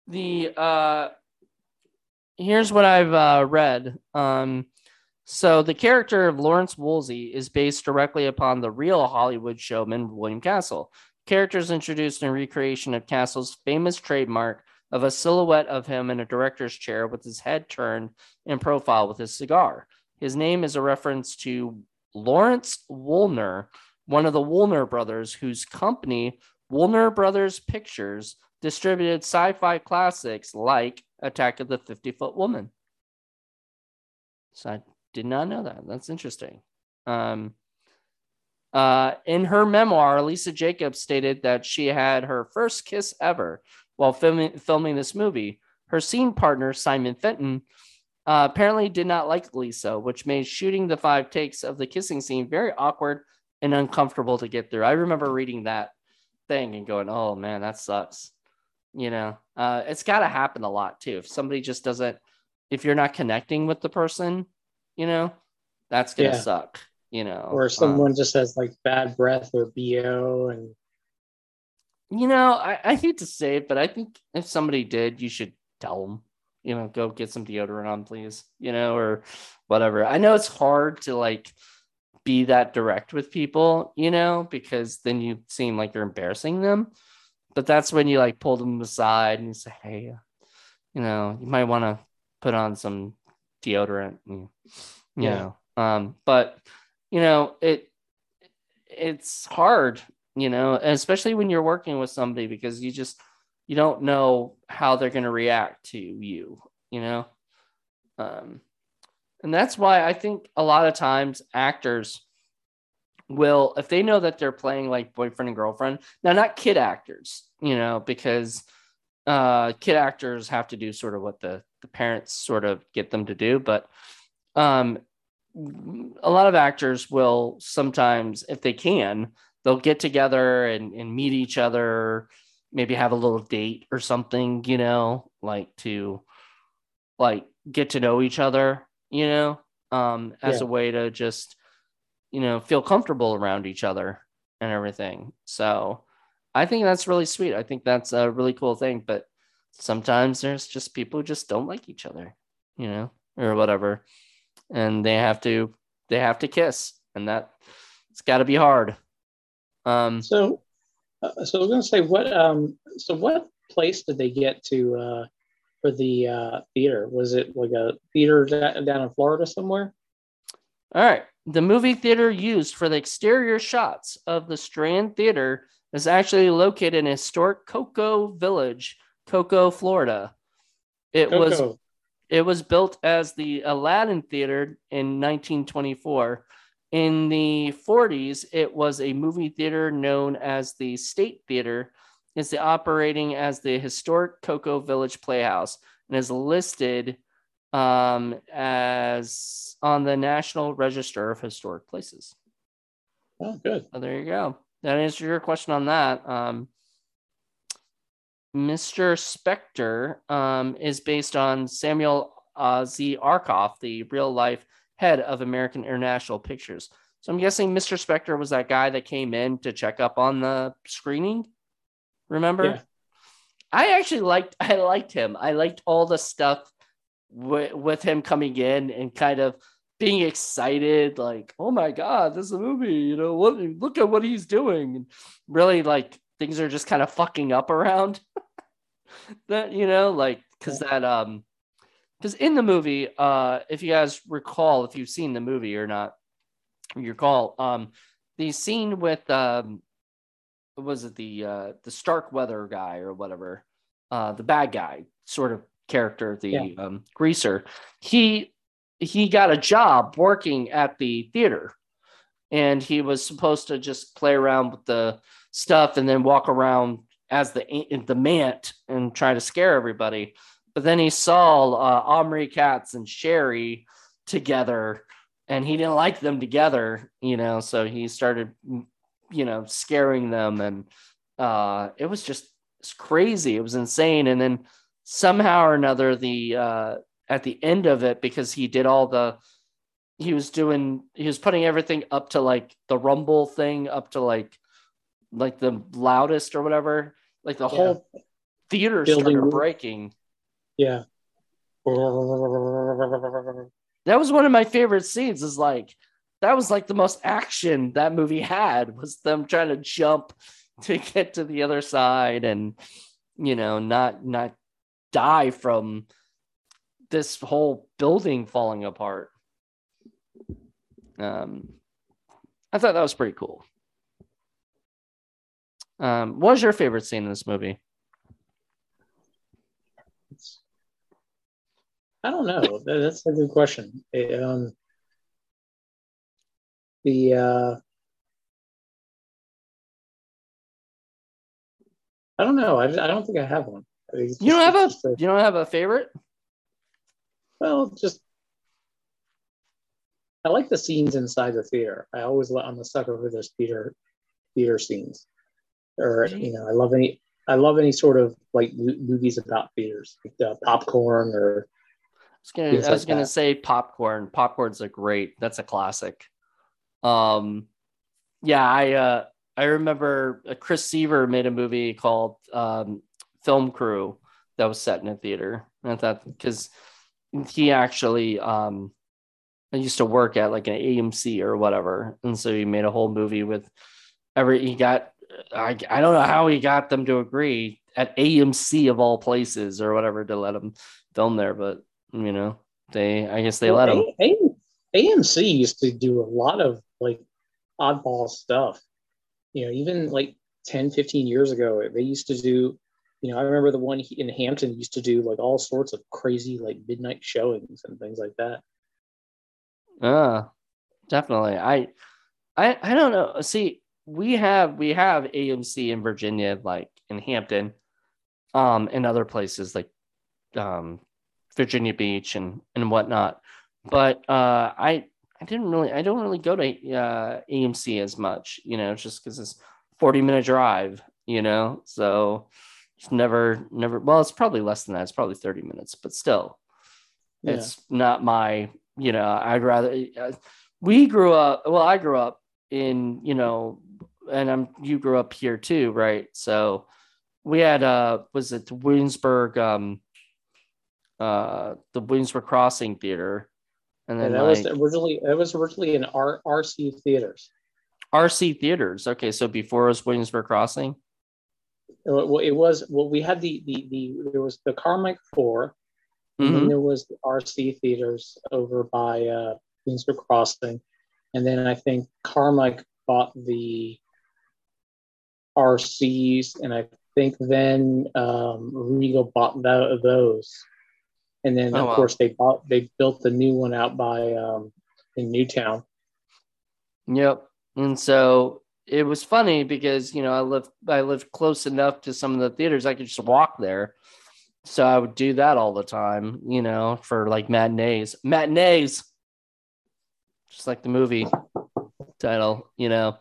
A: the uh here's what i've uh read. Um so the character of Lawrence Woolsey is based directly upon the real Hollywood showman William Castle. Characters introduced in recreation of Castle's famous trademark of a silhouette of him in a director's chair with his head turned in profile with his cigar. His name is a reference to Lawrence Woolner, one of the Woolner brothers, whose company, Woolner Brothers Pictures, distributed sci fi classics like Attack of the 50 Foot Woman. So I did not know that. That's interesting. Um, uh, in her memoir, Lisa Jacobs stated that she had her first kiss ever while filming, filming this movie. Her scene partner, Simon Fenton, uh, apparently did not like Lisa, which made shooting the five takes of the kissing scene very awkward and uncomfortable to get through. I remember reading that thing and going, oh man, that sucks. You know, uh, it's got to happen a lot too. If somebody just doesn't, if you're not connecting with the person, you know, that's going to yeah. suck, you know.
B: Or someone um, just has like bad breath or BO and
A: you know, I, I hate to say it, but I think if somebody did, you should tell them, you know, go get some deodorant on, please, you know, or whatever. I know it's hard to like be that direct with people, you know, because then you seem like you're embarrassing them. But that's when you like pull them aside and you say, hey, you know, you might want to put on some deodorant, and, you yeah. know. Um, but you know, it it's hard you know, especially when you're working with somebody because you just you don't know how they're going to react to you, you know. Um, and that's why I think a lot of times actors will, if they know that they're playing like boyfriend and girlfriend, now not kid actors, you know, because uh, kid actors have to do sort of what the the parents sort of get them to do, but um, a lot of actors will sometimes, if they can, they'll get together and, and meet each other, maybe have a little date or something, you know, like to like get to know each other, you know, um, as yeah. a way to just, you know, feel comfortable around each other and everything. So I think that's really sweet. I think that's a really cool thing. But sometimes there's just people who just don't like each other, you know, or whatever. And they have to they have to kiss. And that it's gotta be hard. Um,
B: so Uh, so I was going to say, what? Um, so what place did they get to uh, for the uh, theater? Was it like a theater down in Florida somewhere?
A: All right. The movie theater used for the exterior shots of the Strand Theater is actually located in historic Cocoa Village, Cocoa, Florida. It Cocoa. was it was built as the Aladdin Theater in 1924. In the 40s, it was a movie theater known as the State Theater. It's the operating as the historic Cocoa Village Playhouse and is listed um, as on the National Register of Historic Places.
B: Oh, good.
A: So there you go. That answers your question on that. Um, Mr. Spector um, is based on Samuel uh, Z. Arkoff, the real life head of American International Pictures. So I'm guessing Mr. Spector was that guy that came in to check up on the screening. Remember? Yeah. I actually liked I liked him. I liked all the stuff with, with him coming in and kind of being excited, like, oh my god, this is a movie. You know what? Look at what he's doing. And really, like things are just kind of fucking up around (laughs) that. You know, like because that um because in the movie, uh, if you guys recall, if you've seen the movie or not, you recall um the scene with um was it the uh the Starkweather guy or whatever, uh the bad guy sort of character, the yeah. um, greaser, he he got a job working at the theater, and he was supposed to just play around with the stuff and then walk around as the the mant and try to scare everybody. But then he saw uh, Omri Katz and Sherry together, and he didn't like them together, you know. So he started, you know, scaring them, and uh, it was just it's crazy. It was insane. And then somehow or another the uh at the end of it because he did all the he was doing he was putting everything up to like the rumble thing up to like like the loudest or whatever like the yeah. whole theater Building started breaking
B: yeah
A: that was one of my favorite scenes is like that was like the most action that movie had was them trying to jump (laughs) to get to the other side and you know not not die from this whole building falling apart. Um, I thought that was pretty cool. Um, what was your favorite scene in this movie?
B: I don't know. That's a good question. Um, the uh, I don't know. I, I don't think I have one.
A: You don't have a, a you don't have a favorite?
B: Well, just I like the scenes inside the theater. I always let on the sucker for those theater theater scenes, or you know, I love any I love any sort of like movies about theaters, like the popcorn or.
A: I was gonna, I was like gonna say popcorn. Popcorn's a great. That's a classic. Um, yeah, I uh, I remember uh, Chris Seaver made a movie called um, film crew that was set in a theater. And I thought because he actually um I used to work at like an AMC or whatever, and so he made a whole movie with every he got. I I don't know how he got them to agree at AMC of all places or whatever to let him film there, but you know they I guess they well, let them A-
B: a- AMC used to do a lot of like oddball stuff. You know, even like 10, 15 years ago, they used to do you know, I remember the one in Hampton used to do like all sorts of crazy like midnight showings and things like that.
A: Uh, definitely. I, I, I don't know. See, we have we have AMC in Virginia, like in Hampton, um, and other places like, um, Virginia Beach and and whatnot. But uh, I I didn't really I don't really go to uh, AMC as much, you know, just because it's forty minute drive, you know, so it's never, never. Well, it's probably less than that. It's probably thirty minutes, but still, yeah. it's not my. You know, I'd rather. Uh, we grew up. Well, I grew up in. You know, and I'm. You grew up here too, right? So, we had. Uh, was it Williamsburg? Um, uh, the Williamsburg Crossing Theater,
B: and then and that like, was originally. It was originally in R- RC theaters.
A: RC theaters. Okay, so before it was Williamsburg Crossing.
B: Well, it was well. We had the the the there was the Carmike Four, and
A: Mhm.
B: then there was the RC theaters over by uh, Windsor Crossing, and then I think Carmike bought the RCs, and I think then um, Regal bought tho- those, and then
A: Oh,
B: of
A: wow.
B: course they bought they built the new one out by um, in Newtown.
A: Yep. And so it was funny because you know I lived I lived close enough to some of the theaters I could just walk there. So I would do that all the time, you know, for like matinees. Matinees. Just like the movie title, you know.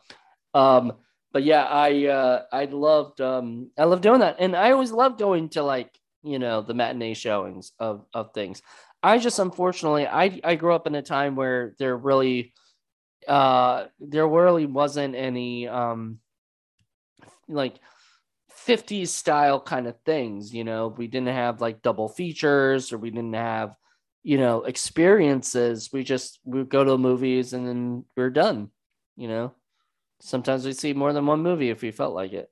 A: Um but yeah, I uh I loved um I loved doing that. And I always loved going to like, you know, the matinee showings of of things. I just unfortunately I I grew up in a time where there really uh there really wasn't any um like 50s style kind of things you know? We didn't have like double features or we didn't have you know experiences. We just we go to the movies and then we are done you know? Sometimes we see more than one movie if we felt like it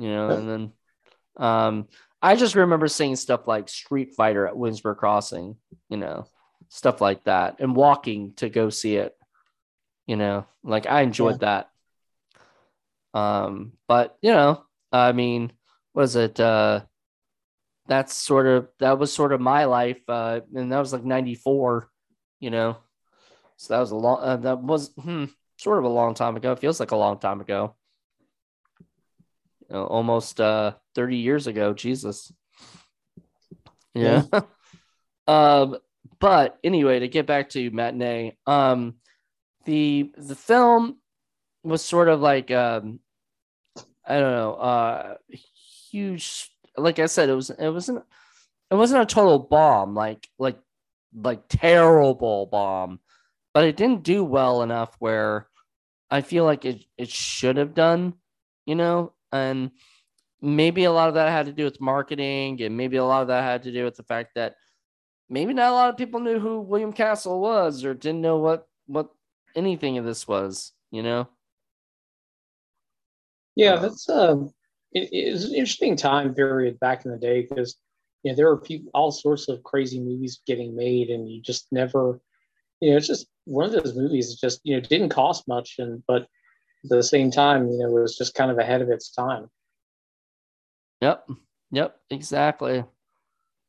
A: you know and then um i just remember seeing stuff like street fighter at winsboro crossing you know stuff like that and walking to go see it you know like i enjoyed that. Um but you know i mean was it uh that's sort of that was sort of my life uh and that was like 94 you know. So that was a long uh, that was hmm, sort of a long time ago. It feels like a long time ago know, almost uh 30 years ago jesus. Yeah. (laughs) Um but anyway to get back to matinee um the the film was sort of like um i don't know uh huge like i said it was it wasn't it wasn't a total bomb like like like terrible bomb but it didn't do well enough where i feel like it it should have done you know and maybe a lot of that had to do with marketing and maybe a lot of that had to do with the fact that maybe not a lot of people knew who William Castle was or didn't know what what anything of this was, you know?
B: Yeah, that's um, it, it's an interesting time period back in the day because you know there were people, all sorts of crazy movies getting made, and you just never, you know, it's just one of those movies. that just you know didn't cost much, and but at the same time, you know, it was just kind of ahead of its time.
A: Yep. Yep, exactly.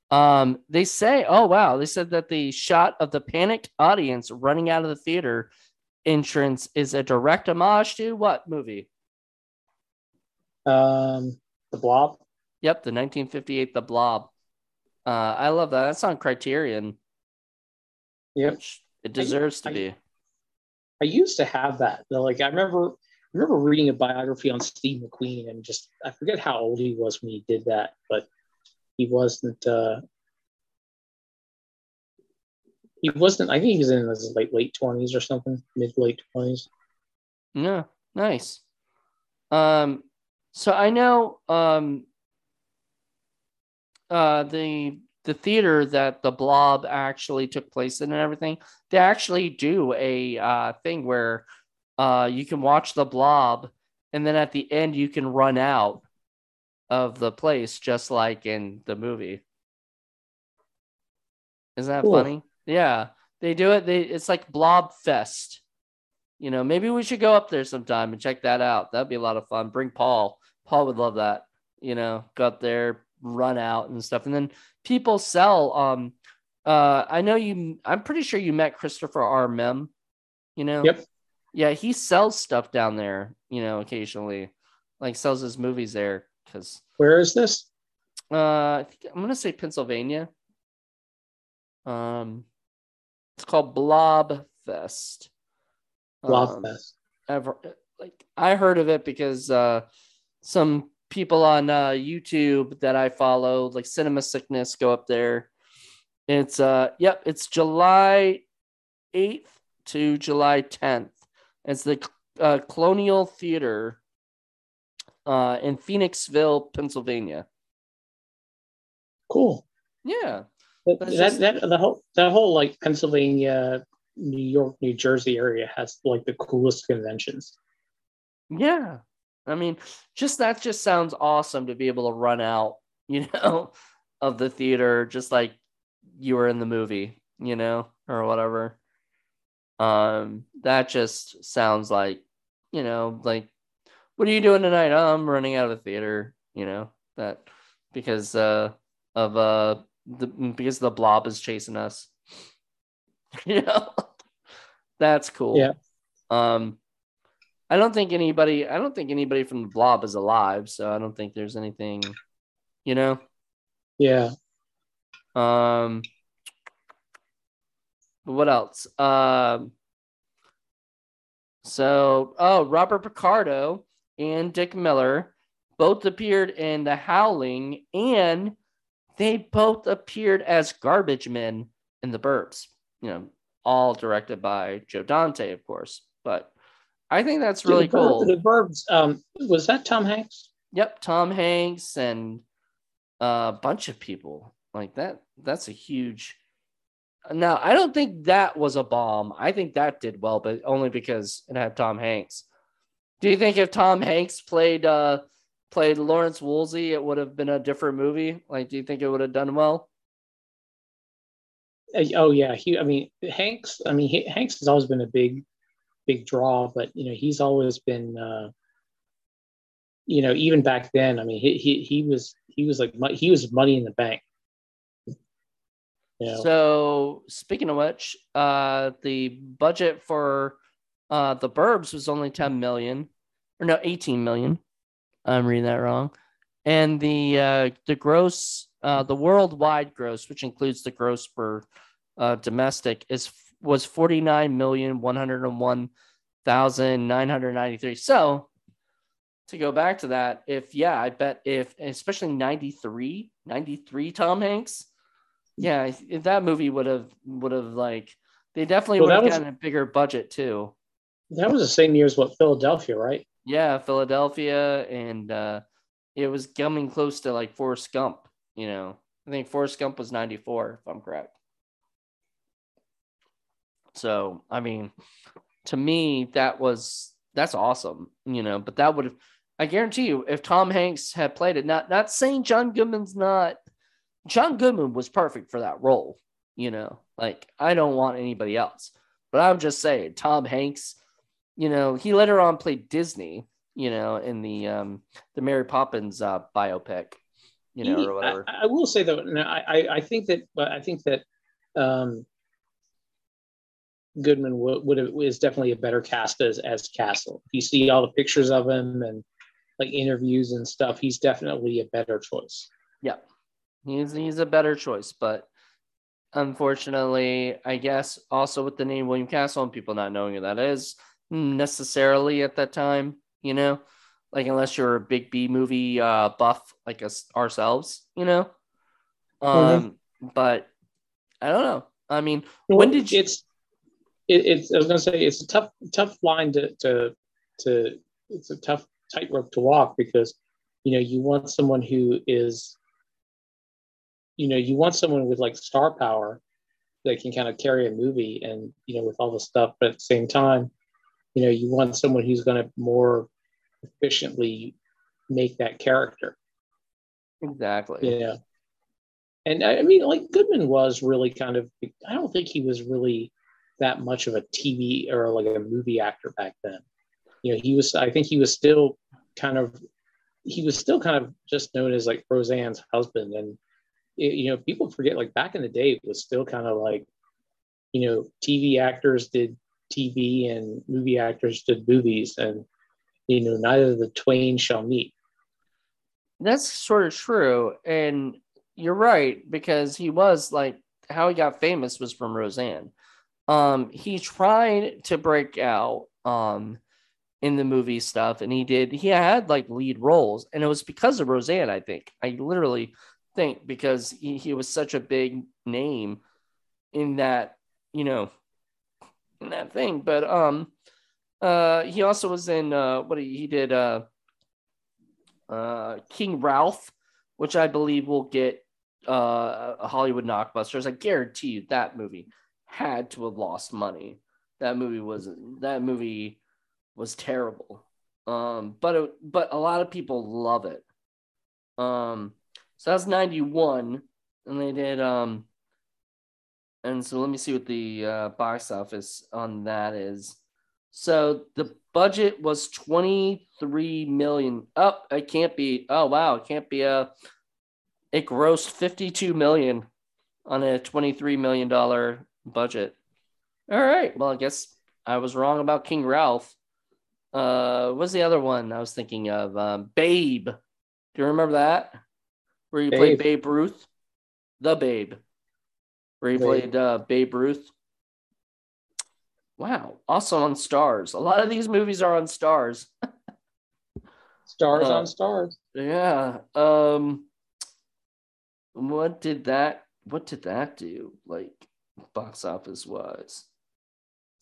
A: Um, they say, oh wow, they said that the shot of the panicked audience running out of the theater entrance is a direct homage to what movie?
B: Um, the Blob.
A: Yep, the 1958 The Blob. Uh, I love that. That's on Criterion.
B: Yep.
A: It deserves to
B: I-
A: be.
B: I used to have that. Like I remember, I remember reading a biography on Steve McQueen, and just I forget how old he was when he did that, but he wasn't. uh He wasn't. I think he was in his late late twenties or something, mid late twenties.
A: Yeah, nice. Um, so I know um uh the the theater that the blob actually took place in and everything, they actually do a uh thing where uh you can watch the blob and then at the end you can run out of the place just like in the movie. Isn't that
B: Cool.
A: funny? Yeah. They do it. They it's like Blob Fest. You know, maybe we should go up there sometime and check that out. That'd be a lot of fun. Bring Paul. Paul would love that. You know, go up there, run out and stuff. And then people sell um uh I know you I'm pretty sure you met Christopher R. Mihm, you know?
B: Yep.
A: Yeah, he sells stuff down there, you know, occasionally. Like sells his movies there because
B: Where is this?
A: uh I think I'm gonna say Pennsylvania. Um it's called Blob Fest.
B: Blob
A: Um,
B: Fest.
A: ever like I heard of it because uh some people on uh YouTube that I follow, like Cinema Sickness, go up there. It's uh yep, it's July 8th to July 10th. It's the uh, Colonial Theater uh in Phoenixville, Pennsylvania.
B: Cool.
A: Yeah.
B: That,
A: just-
B: that the whole that whole like Pennsylvania, New York, New Jersey area has like the coolest conventions.
A: Yeah. I mean, just that just sounds awesome to be able to run out, (laughs) you know, of the theater just like you were in the movie, you know, or whatever. Um, that just sounds like, you know, like, what are you doing tonight? Oh, I'm running out of the theater, you know, that because uh of uh the because the blob is chasing us. (laughs) you know, that's cool.
B: Yeah.
A: Um, I don't think anybody. I don't think anybody from the blob is alive, so I don't think there's anything. You know.
B: Yeah.
A: Um. What else? Um. So, oh, Robert Picardo and Dick Miller both appeared in The Howling, and they both appeared as garbage men in The Burbs. You know, all directed by Joe Dante, of course. But I think that's really
B: the
A: cool.
B: The Burbs. Um, was that Tom Hanks?
A: Yep, Tom Hanks and a bunch of people like that. That's a huge. Now, I don't think that was a bomb. I think that did well, but only because it had Tom Hanks. Do you think if Tom Hanks played uh played Lawrence Woolsey, it would have been a different movie? Like, do you think it would have done well?
B: Uh, oh yeah, he. I mean, Hanks. I mean, he, Hanks has always been a big, big draw, but you know, he's always been. Uh, you know, even back then, I mean, he he, he was he was like he was money in the bank.
A: So speaking of which, uh, the budget for uh, the Burbs was only 10 million, or no, 18 million. I'm reading that wrong. And the uh, the gross, uh, the worldwide gross, which includes the gross per uh, domestic, is was 49 million 101 thousand nine hundred ninety three. So to go back to that, if yeah, I bet if especially 93, 93 Tom Hanks, yeah, if that movie would have would have like they definitely well, would have was, gotten a bigger budget too.
B: That was the same year as what Philadelphia, right?
A: Yeah, Philadelphia, and uh, it was coming close to like Forrest Gump. You know, I think Forrest Gump was ninety four, if I'm correct. So, I mean, to me, that was that's awesome, you know. But that would have, I guarantee you, if Tom Hanks had played it, not not saying John Goodman's not, John Goodman was perfect for that role, you know. Like I don't want anybody else, but I'm just saying Tom Hanks, you know, he later on played Disney, you know, in the um the Mary Poppins uh, biopic, you know, he, or whatever.
B: I, I, will say though, I I think that, but I think that um Goodman would, would have, is definitely a better cast as as Castle. You see all the pictures of him and like interviews and stuff. He's definitely a better choice.
A: Yeah, he's he's a better choice, but unfortunately, I guess also with the name William Castle and people not knowing who that is necessarily at that time, you know, like unless you're a big B movie uh, buff like us ourselves, you know. Mm-hmm. Um, mm-hmm. but I don't know. I mean, well, when did you?
B: It's it, it's I was gonna say it's a tough tough line to to to it's a tough tightrope to walk because you know you want someone who is you know you want someone with like star power that can kind of carry a movie and you know with all the stuff but at the same time you know you want someone who's going to more efficiently make that character
A: exactly
B: yeah and I mean like goodman was really kind of i don't think he was really that much of a TV or like a movie actor back then. You know, he was, I think he was still kind of, he was still kind of just known as like Roseanne's husband. And, it, you know, people forget like back in the day, it was still kind of like, you know, TV actors did TV and movie actors did movies. And, you know, neither the twain shall meet.
A: That's sort of true. And you're right, because he was like, how he got famous was from Roseanne um he tried to break out um in the movie stuff and he did he had like lead roles and it was because of roseanne i think i literally think because he, he was such a big name in that you know in that thing but um uh he also was in uh what he, he did uh uh king ralph which i believe will get uh a hollywood knockbusters i guarantee you that movie had to have lost money. That movie was that movie was terrible. Um, but it, but a lot of people love it. Um, so that's 91, and they did um and so let me see what the uh, box office on that is. So the budget was 23 million. Oh, it can't be. Oh, wow. It can't be a. It grossed 52 million on a 23 million dollar budget. All right. Well, I guess I was wrong about King Ralph. Uh, what's the other one I was thinking of? Um, Babe. Do you remember that? Where you Babe. played Babe Ruth? The Babe where he Babe. played uh, Babe Ruth. Wow, also on Starz. A lot of these movies are on Starz. (laughs)
B: Starz uh, on Starz.
A: Yeah. Um. What did that? What did that do? Like box office wise?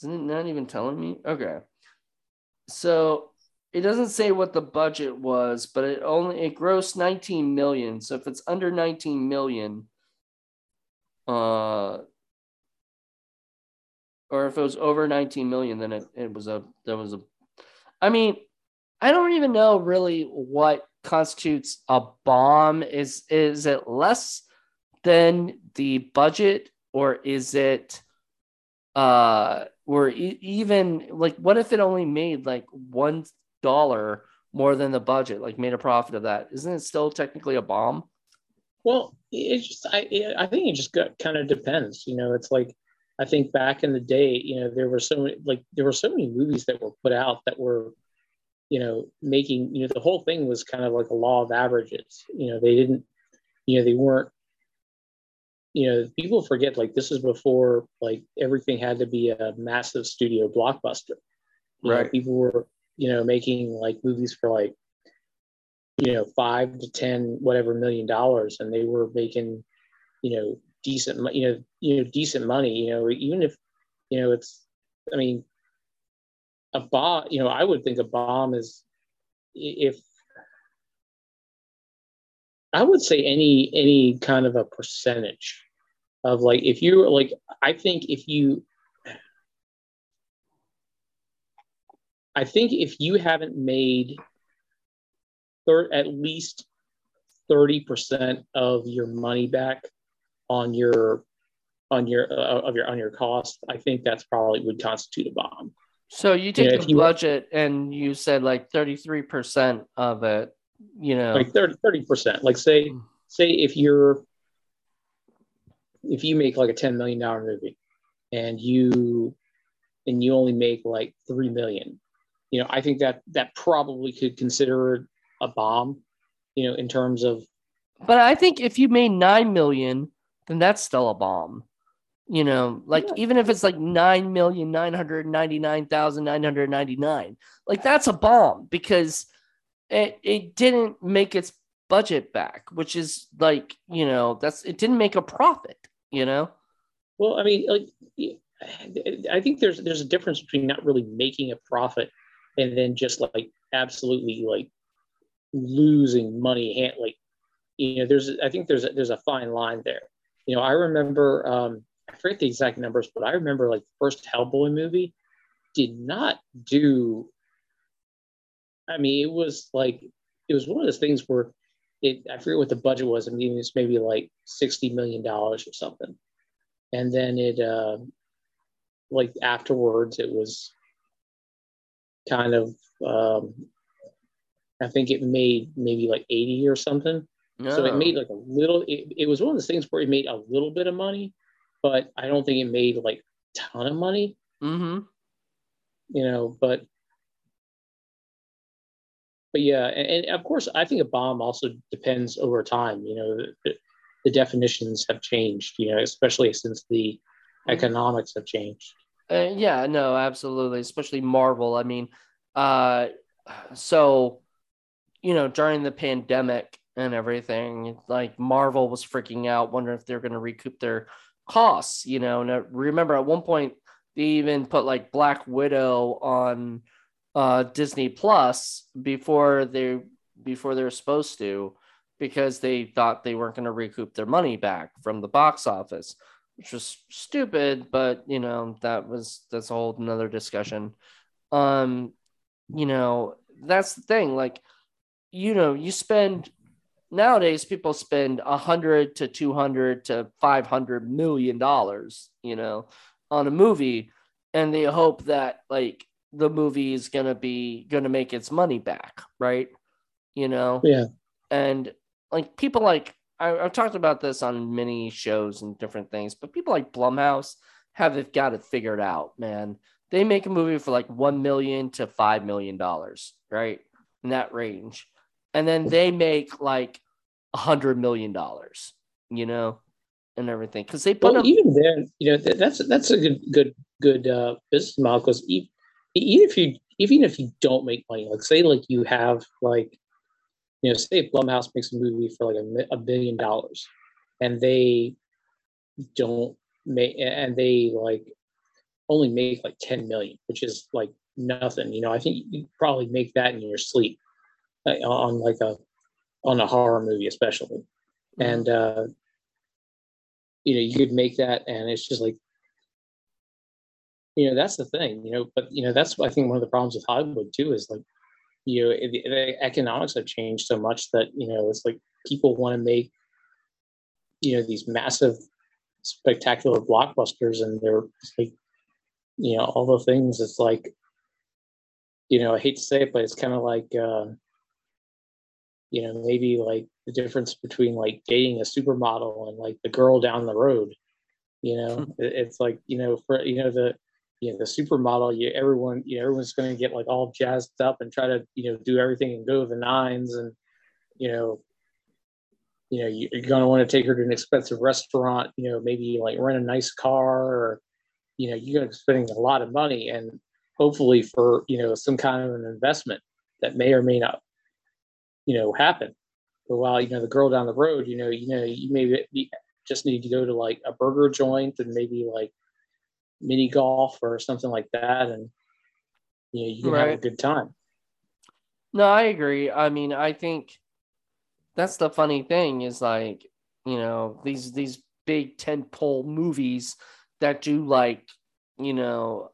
A: Isn't it not even telling me? Okay. So it doesn't say what the budget was, but it only it grossed 19 million. So if it's under 19 million, uh, or if it was over 19 million, then it, it was a there was a. I mean, I don't even know really what constitutes a bomb. Is is it less than the budget, or is it uh or e- even like what if it only made like one dollar more than the budget, like made a profit of that? Isn't it still technically a bomb?
B: Well, it just I I think it just got, kind of depends. You know, it's like I think back in the day, you know, there were so many like there were so many movies that were put out that were, you know, making you know the whole thing was kind of like a law of averages. You know, they didn't, you know, they weren't. You know, people forget like this is before like everything had to be a massive studio blockbuster. You right. Know, people were you know making like movies for like you know five to ten whatever million dollars and they were making you know decent you know you know decent money you know even if you know it's i mean a bomb you know i would think a bomb is if i would say any any kind of a percentage of like if you like i think if you i think if you haven't made thir- at least 30% of your money back on your on your uh, of your on your cost i think that's probably would constitute a bomb.
A: So you take you know, the budget and you said like 33% of it you know.
B: Like 30 percent. Like say hmm. say if you're if you make like a 10 million dollar movie and you and you only make like 3 million you know i think that that probably could consider a bomb, you know, in terms of.
A: But I think if you made nine million, then that's still a bomb. You know, like yeah. even if it's like nine million nine hundred ninety nine thousand nine hundred ninety nine, like that's a bomb because it it didn't make its budget back, which is like you know that's it didn't make a profit. You know.
B: Well, I mean, like I think there's there's a difference between not really making a profit and then just like absolutely like losing money like you know there's i think there's a, there's a fine line there. You know i remember um i forget the exact numbers but i remember like the first hellboy movie did not do i mean it was like it was one of those things where it i forget what the budget was i mean it's maybe like 60 million dollars or something. And then it uh like afterwards it was kind of um I think it made maybe like 80 or something. No. So it made like a little, it, it was one of those things where it made a little bit of money, but I don't think it made like a ton of money.
A: Mm-hmm.
B: You know, but but yeah, and, and, of course, I think a bomb also depends over time. You know, the, the definitions have changed. You know, especially since the economics have changed.
A: Uh, yeah, no, absolutely. Especially Marvel. I mean, uh, so you know, during the pandemic and everything, like Marvel was freaking out, wondering if they're going to recoup their costs, you know. And remember at one point they even put like Black Widow on uh, Disney Plus before they before they were supposed to, because they thought they weren't going to recoup their money back from the box office, which was stupid. But you know that was that's a whole another discussion. Um, you know that's the thing. Like, you know, you spend nowadays people spend a hundred to two hundred to five hundred million dollars, you know, on a movie, and they hope that like the movie is gonna be gonna make its money back, right? You know,
B: Yeah.
A: and like people like I, I've talked about this on many shows and different things, but people like Blumhouse have got it figured out, man. They make a movie for like one million to five million dollars, right? In that range. And then they make like a hundred million dollars, you know, and everything. Because they put
B: Well,
A: them
B: even then, you know, that's that's a good good good uh, business model because even, even if you even if you don't make money, like say like you have like, you know, say Blumhouse makes a movie for like a, a billion dollars, and they don't make and they like only make like ten million, which is like nothing. You know, I think you probably make that in your sleep uh, on like a on a horror movie, especially. And uh you know you could make that and it's just like you know that's the thing you know? But you know that's i think one of the problems with hollywood too is like you know the, the economics have changed so much that you know it's like people want to make you know these massive spectacular blockbusters and they're like you know all the things it's like you know i hate to say it but it's kind of like uh you know maybe like the difference between like dating a supermodel and like the girl down the road you know? It's like you know for you know the you know the supermodel you everyone you know everyone's going to get like all jazzed up and try to you know do everything and go to the nines and you know you know you- you're going to want to take her to an expensive restaurant you know maybe like rent a nice car or you know you're going to be spending a lot of money and hopefully for you know some kind of an investment that may or may not you know happen but while you know the girl down the road you know you know you maybe just need to go to like a burger joint and maybe like mini golf or something like that and you know you can have a good time
A: No, I agree. I mean, I think that's the funny thing is like, you know, these these big tentpole movies that do like, you know,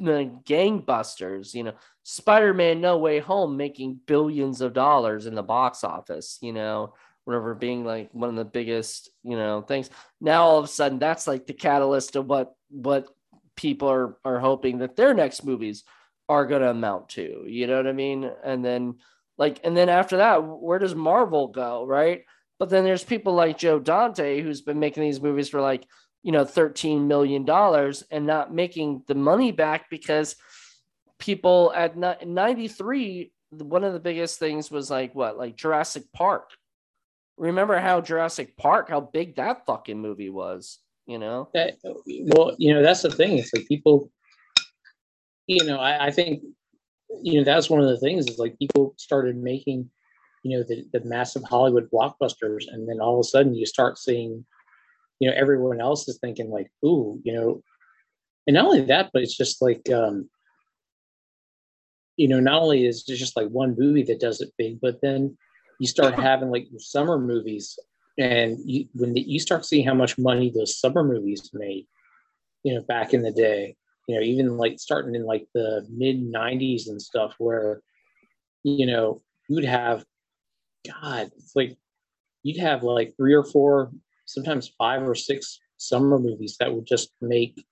A: the gangbusters, you know, Spider-Man No Way Home making billions of dollars in the box office, you know, whatever being like one of the biggest, you know, things. Now all of a sudden that's like the catalyst of what what people are are hoping that their next movies are going to amount to. You know what I mean? And then like and then after that, where does Marvel go, right? But then there's people like Joe Dante who's been making these movies for like, you know, 13 million dollars and not making the money back because people at 93 one of the biggest things was like what? Like Jurassic Park. Remember how Jurassic Park how big that fucking movie was, you know?
B: that well you know that's the thing. It's like people you know I, I think you know that's one of the things is like people started making you know the, the massive hollywood blockbusters. And then all of a sudden you start seeing you know everyone else is thinking like ooh you know? And not only that but it's just like um you know not only is it just like one movie that does it big but then you start (laughs) having like summer movies and you when you start seeing how much money those summer movies made you know back in the day you know even like starting in like the mid 90s and stuff where you know you'd have god it's like you'd have like three or four sometimes five or six summer movies that would just make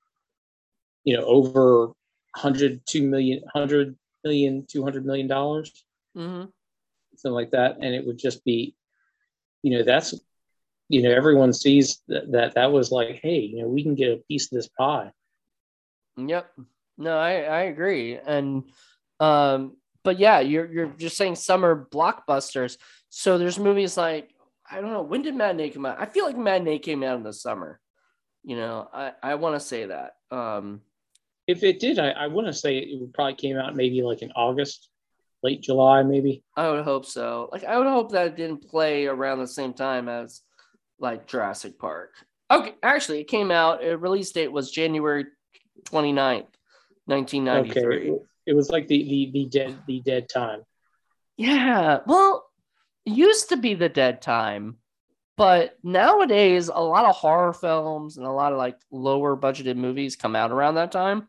B: you know over 100 2 million 100 million 200 million dollars
A: Mm-hmm.
B: something like that and it would just be you know that's you know everyone sees that that, that was like hey you know we can get a piece of this pie
A: Yep. No, I, I agree. And um, but yeah, you're you're just saying summer blockbusters. So there's movies like I don't know, when did Matinee come out? I feel like Matinee came out in the summer. You know, I, I want to say that. Um
B: if it did i, I want to say it probably came out maybe like in august late july maybe
A: I would hope so. Like I would hope that it didn't play around the same time as like Jurassic Park. Okay, actually it came out, its release date was January 29th, 1993.
B: okay it was like the the the dead the dead time
A: Yeah. Well, it used to be the dead time, but nowadays a lot of horror films and a lot of like lower budgeted movies come out around that time.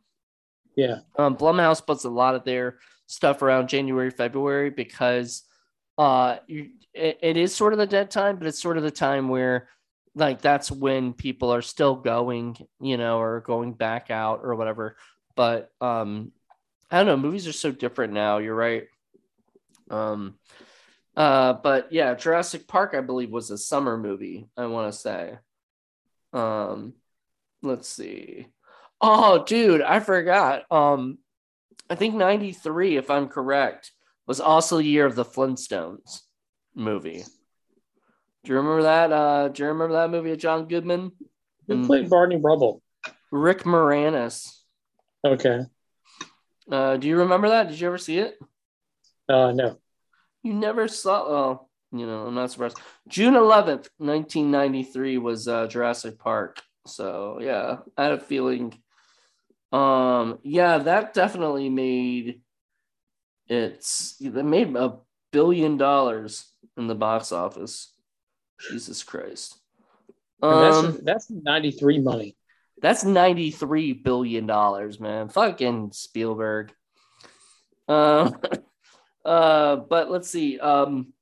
B: yeah
A: Um, Blumhouse puts a lot of their stuff around January, February because uh, it, it is sort of the dead time, but it's sort of the time where like that's when people are still going, you know, or going back out or whatever. But um, I don't know. Movies are so different now. You're right. Um, uh, but yeah, Jurassic Park, I believe, was a summer movie. I want to say. Um, let's see. Oh, dude, I forgot. Um, I think '93, if I'm correct, was also the year of the Flintstones movie. Do you remember that? Uh, do you remember that movie of John Goodman?
B: Who played Barney Rubble?
A: Rick Moranis.
B: Okay.
A: Uh, do you remember that? Did you ever see it?
B: Uh, no.
A: You never saw. Oh, you know, I'm not surprised. June 11th, 1993 was uh, Jurassic Park. So yeah, I had a feeling. Um, yeah, that definitely made it's they made a billion dollars in the box office. Jesus Christ.
B: Um, that's that's 93 money.
A: That's 93 billion dollars, man. Fucking Spielberg. Um (laughs) uh but let's see. Um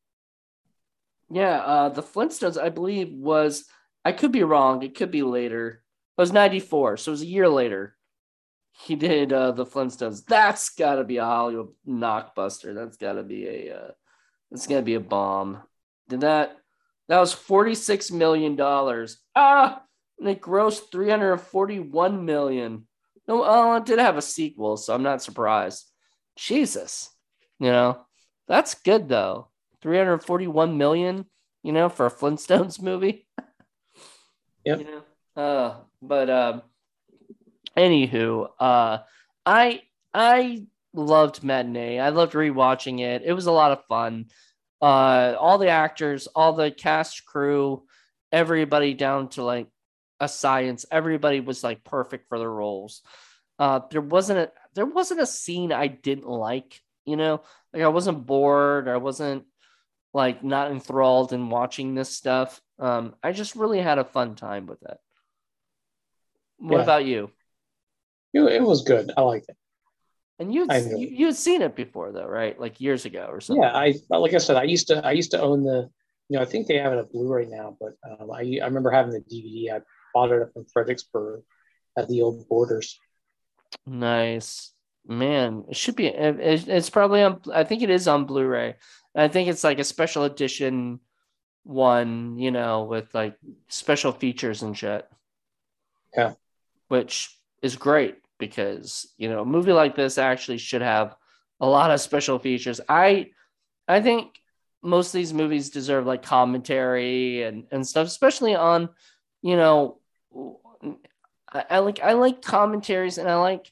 A: yeah, uh the Flintstones, I believe, was I could be wrong, it could be later. It was 94, so it was a year later. He did uh the Flintstones. That's gotta be a Hollywood knockbuster. That's gotta be a that's gotta be a bomb. Did that that was $46 million. Ah, and it grossed 341 million. No, oh, it did have a sequel, so I'm not surprised. Jesus. You know, that's good though. 341 million, you know, for a Flintstones movie. (laughs)
B: Yep.
A: You know? Uh, but um anywho, uh I I loved Matinee. I loved rewatching it. It was a lot of fun uh, all the actors, all the cast crew, everybody down to like a science, everybody was like perfect for their roles. Uh, there wasn't a there wasn't a scene I didn't like, you know, like I wasn't bored, I wasn't like not enthralled in watching this stuff. Um, I just really had a fun time with it. What
B: Yeah.
A: about you?
B: It, it was good. I liked it.
A: And you
B: I knew
A: you
B: it.
A: you had seen it before though, right? Like years ago or something.
B: Yeah, I like I said, I used to I used to own the, you know, I think they have it at Blu-ray now, but um, I I remember having the DVD. I bought it up in Fredericksburg at the old Borders.
A: Nice. Man, it should be it- it's probably on I think it is on Blu-ray. I think it's like a special edition one, you know, with like special features and shit.
B: Yeah.
A: Which is great because, you know, a movie like this actually should have a lot of special features. I I think most of these movies deserve like commentary and and stuff, especially on, you know, I, I like I like commentaries and I like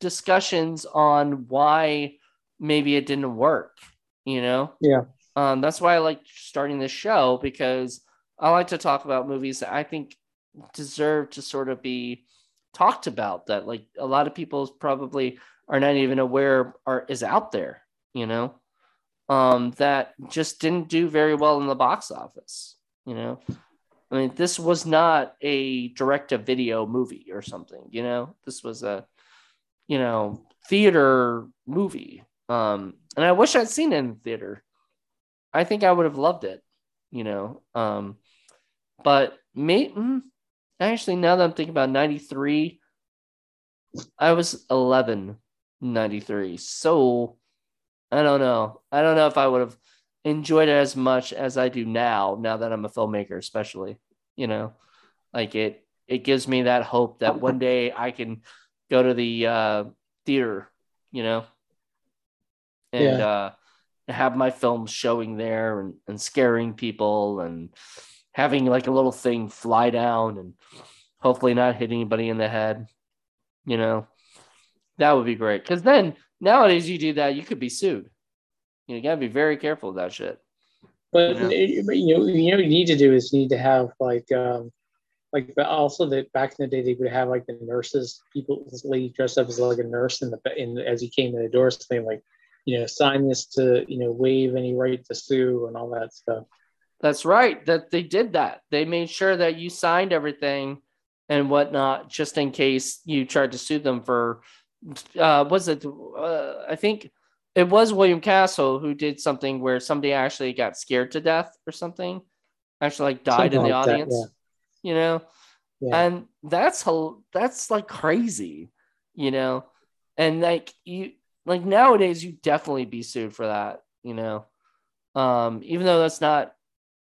A: discussions on why maybe it didn't work. You know,
B: Yeah.
A: um, that's why I like starting this show because I like to talk about movies that I think deserve to sort of be talked about. That like a lot of people probably are not even aware are is out there. You know, um, that just didn't do very well in the box office. You know, I mean, this was not a direct to video movie or something, you know, this was a, you know, theater movie. Um, and I wish I'd seen it in theater. I think I would have loved it, you know. Um, but me, mm, actually, now that I'm thinking about 93, I was 11, 93. So I don't know. I don't know if I would have enjoyed it as much as I do now, now that I'm a filmmaker, especially, you know, like it, it gives me that hope that one day I can go to the uh, theater, you know, and
B: Yeah.
A: uh, have my films showing there and, and scaring people and having like a little thing fly down and hopefully not hit anybody in the head, you know, that would be great. Because then nowadays you do that, you could be sued. You gotta be very careful of that shit.
B: But
A: Yeah.
B: it- but, you know, you know, you need to do is you need to have like, um, like but also that back in the day they would have like the nurses, people, this lady dressed up as like a nurse in the in as he came in the door saying like, you know, sign this to you know waive any right to sue and all that stuff.
A: That's right. That they did that. They made sure that you signed everything and whatnot, just in case you tried to sue them for. Uh, was it? Uh, I think it was William Castle who did something where somebody actually got scared to death or something, actually like died
B: Something
A: in the
B: like that,
A: audience.
B: yeah.
A: You know,
B: Yeah.
A: and that's that's like crazy, you know, and like you like nowadays you definitely be sued for that, you know, um, even though that's not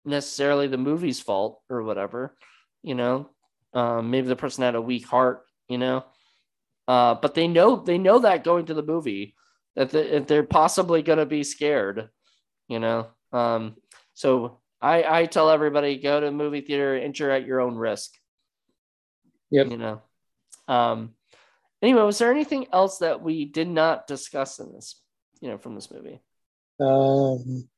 A: necessarily the movie's fault or whatever, you know, um, maybe the person had a weak heart, you know, uh, but they know they know that going to the movie that the, they're possibly going to be scared, you know, um, so I I tell everybody go to the movie theater, enter at your own risk.
B: Yep.
A: you know? Um anyway was there anything else that we did not discuss in this you know from this movie?
B: Um,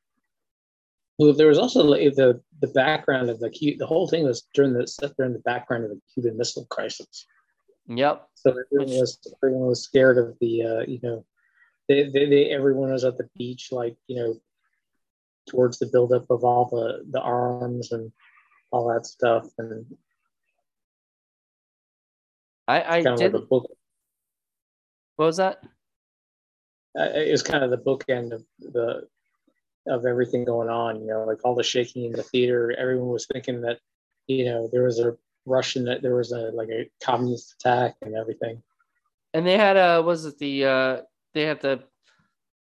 B: well, there was also the the background of the the whole thing was during the set during the background of the Cuban Missile Crisis.
A: yep
B: So everyone was everyone was scared of the uh, you know, they, they, they everyone was at the beach like you know, towards the buildup of all the the arms and all that stuff, and
A: i i
B: kind of
A: did
B: like book.
A: what was that
B: uh, It was kind of the bookend of the of everything going on. You know, like all the shaking in the theater. Everyone was thinking that you know there was a Russian that there was a like a communist attack and everything.
A: and they had a was it the uh they had the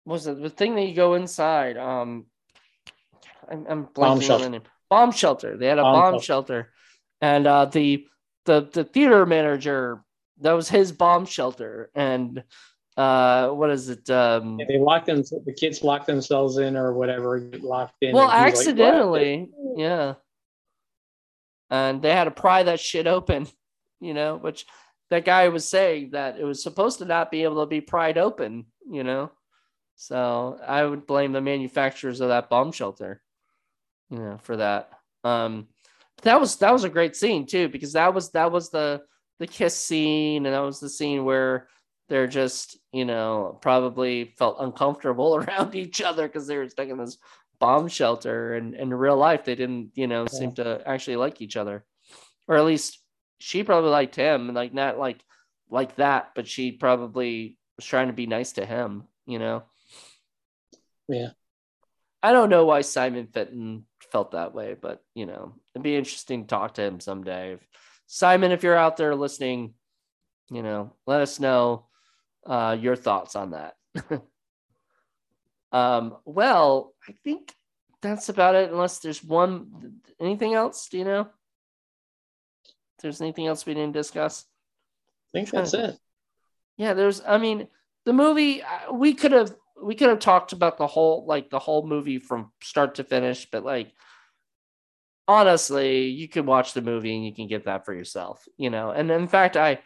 A: was it the thing that you go inside um i'm, I'm blanking
B: Bomb
A: on
B: shelter.
A: the name bomb shelter they had a
B: Bomb
A: bomb,
B: shelter.
A: shelter and uh the the the theater manager that was his bomb shelter and uh what is it um
B: And they locked them. The kids locked themselves in or whatever, locked in.
A: well
B: was like,
A: accidentally yeah and they had to pry that shit open you know which that guy was saying that it was supposed to not be able to be pried open you know so i would blame the manufacturers of that bomb shelter you know for that um that was that was a great scene too because that was that was the the kiss scene and that was the scene where they're just you know probably felt uncomfortable (laughs) around each other because they were stuck in this bomb shelter and in real life they didn't you know seem to actually like each other. Or at least she probably liked him and like not like like that but she probably was trying to be nice to him you know?
B: Yeah.
A: i don't know why simon fenton felt that way but you know it'd be interesting to talk to him someday. Simon if you're out there listening you know let us know uh, your thoughts on that? (laughs) Um, well i think that's about it unless there's one anything else? Do you know? If there's anything else we didn't discuss?
B: I think that's it.
A: yeah there's i mean the movie uh, we could have we could have talked about the whole like the whole movie from start to finish but like honestly you could watch the movie and you can get that for yourself you know? And in fact i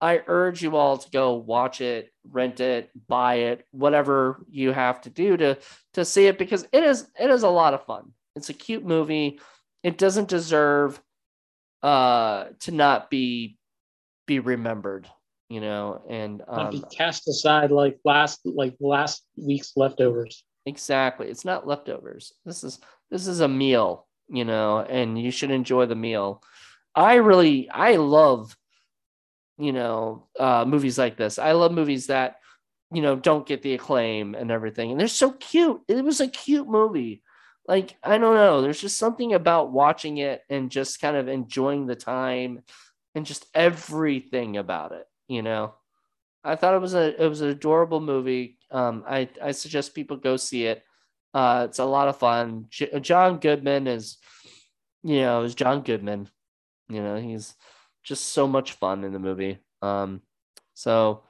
A: i urge you all to go watch it rent it buy it whatever you have to do to to see it because it is it is a lot of fun it's a cute movie it doesn't deserve uh to not be be remembered you know and
B: Not
A: um
B: be cast aside like last like last week's leftovers.
A: Exactly. It's not leftovers. This is this is a meal, you know, and you should enjoy the meal. I really I love you know, uh movies like this. I love movies that you know don't get the acclaim and everything. And they're so cute. It was a cute movie. Like I don't know, there's just something about watching it and just kind of enjoying the time and just everything about it, you know. I thought it was a it was an adorable movie. Um, I I suggest people go see it. Uh, it's a lot of fun. J- John Goodman is, you know, is John Goodman. You know, he's just so much fun in the movie. Um, so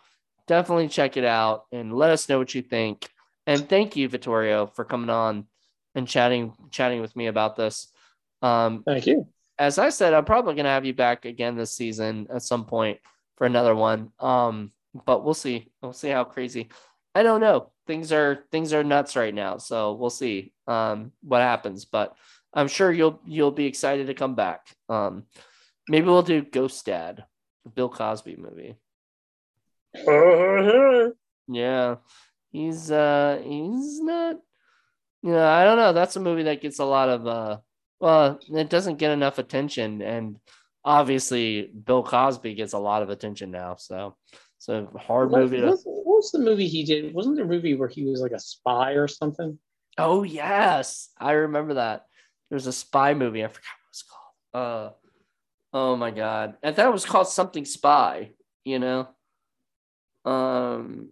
A: definitely check it out and let us know what you think. And thank you, Vittorio, for coming on and chatting chatting with me about this. Um,
B: Thank you.
A: as I said, I'm probably gonna have you back again this season at some point for another one. Um, but we'll see. We'll see how crazy. I don't know. Things are things are nuts right now, so we'll see um, what happens. But I'm sure you'll you'll be excited to come back. Um, maybe we'll do Ghost Dad, the Bill Cosby movie. (laughs) Yeah, he's uh he's not. You know, I don't know. That's a movie that gets a lot of uh. Well, it doesn't get enough attention, and obviously Bill Cosby gets a lot of attention now. So, it's a hard movie to.
B: Wasn't, what was the movie he did? Wasn't there a movie where he was like a spy or something?
A: Oh yes, I remember that. There's a spy movie. I forgot what it's called. Uh, oh my god, I thought it was called something spy. You know. Um,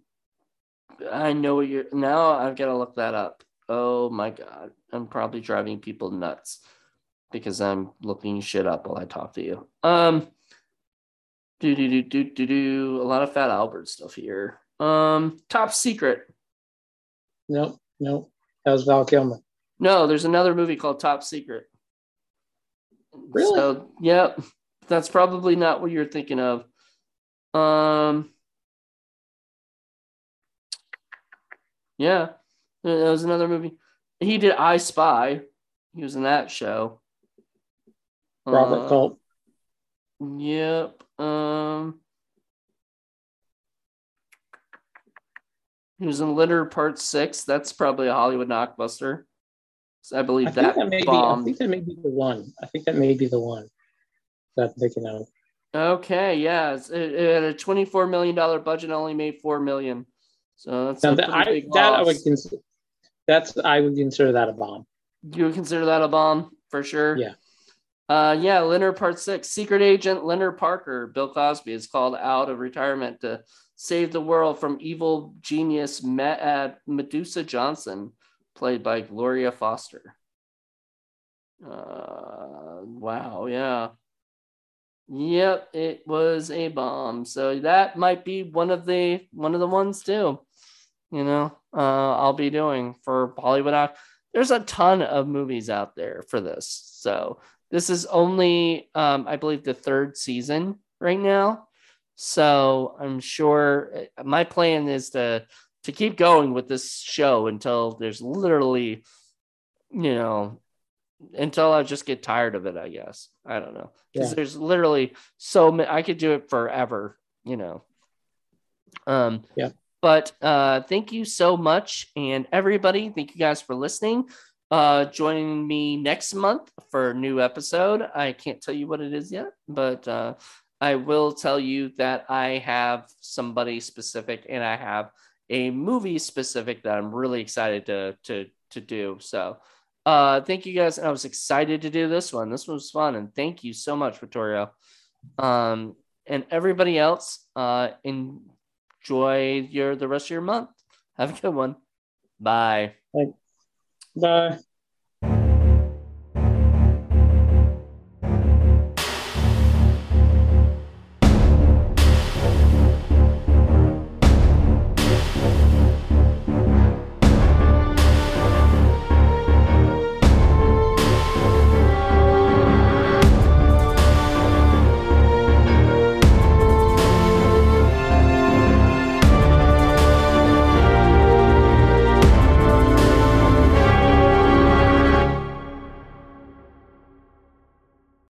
A: I know what you're now. I've got to look that up. Oh my god, I'm probably driving people nuts because I'm looking shit up while I talk to you. Um, do do do do do do. A lot of Fat Albert stuff here. Um, Top Secret.
B: Nope, nope. That was Val Kilmer.
A: No, there's another movie called Top Secret.
B: Really?
A: So, yep. That's probably not what you're thinking of. Um, yeah, that was another movie. He did I Spy. He was in that show.
B: Robert
A: Uh,
B: Culp.
A: Yep. Um, he was in Leonard Part Six. That's probably a Hollywood knockbuster. So I believe
B: I
A: that,
B: that may be. I think that may be the one. I think that may be the one that I'm thinking of.
A: Okay, yeah, it, it had a twenty-four million dollar budget, only made four million. So that's
B: Now
A: a
B: that, I, that I would consider. That's I would consider that a bomb.
A: You would consider that a bomb for sure.
B: Yeah.
A: Uh, yeah, Leonard Part Six. Secret agent Leonard Parker, Bill Cosby, is called out of retirement to save the world from evil genius uh, Medusa Johnson, played by Gloria Foster. Uh, wow, yeah. Yep, it was a bomb. So that might be one of the one of the ones too. You know, uh, I'll be doing for Hollywood. Oc- There's a ton of movies out there for this. So this is only, um, I believe, the third season right now. So I'm sure uh, my plan is to to keep going with this show until there's literally, you know, until I just get tired of it. I guess I don't know because
B: Yeah.
A: there's literally so many. I could do it forever. You know. Um.
B: Yeah.
A: But uh, thank you so much, and everybody, thank you guys for listening. Uh, joining me next month for a new episode. I can't tell you what it is yet, but uh, I will tell you that I have somebody specific and I have a movie specific that I'm really excited to to to do. So, uh, thank you guys. And I was excited to do this one. This one was fun, and thank you so much, Vittorio. Um, and everybody else, uh, enjoy your the rest of your month. Have a good one. Bye.
B: Bye.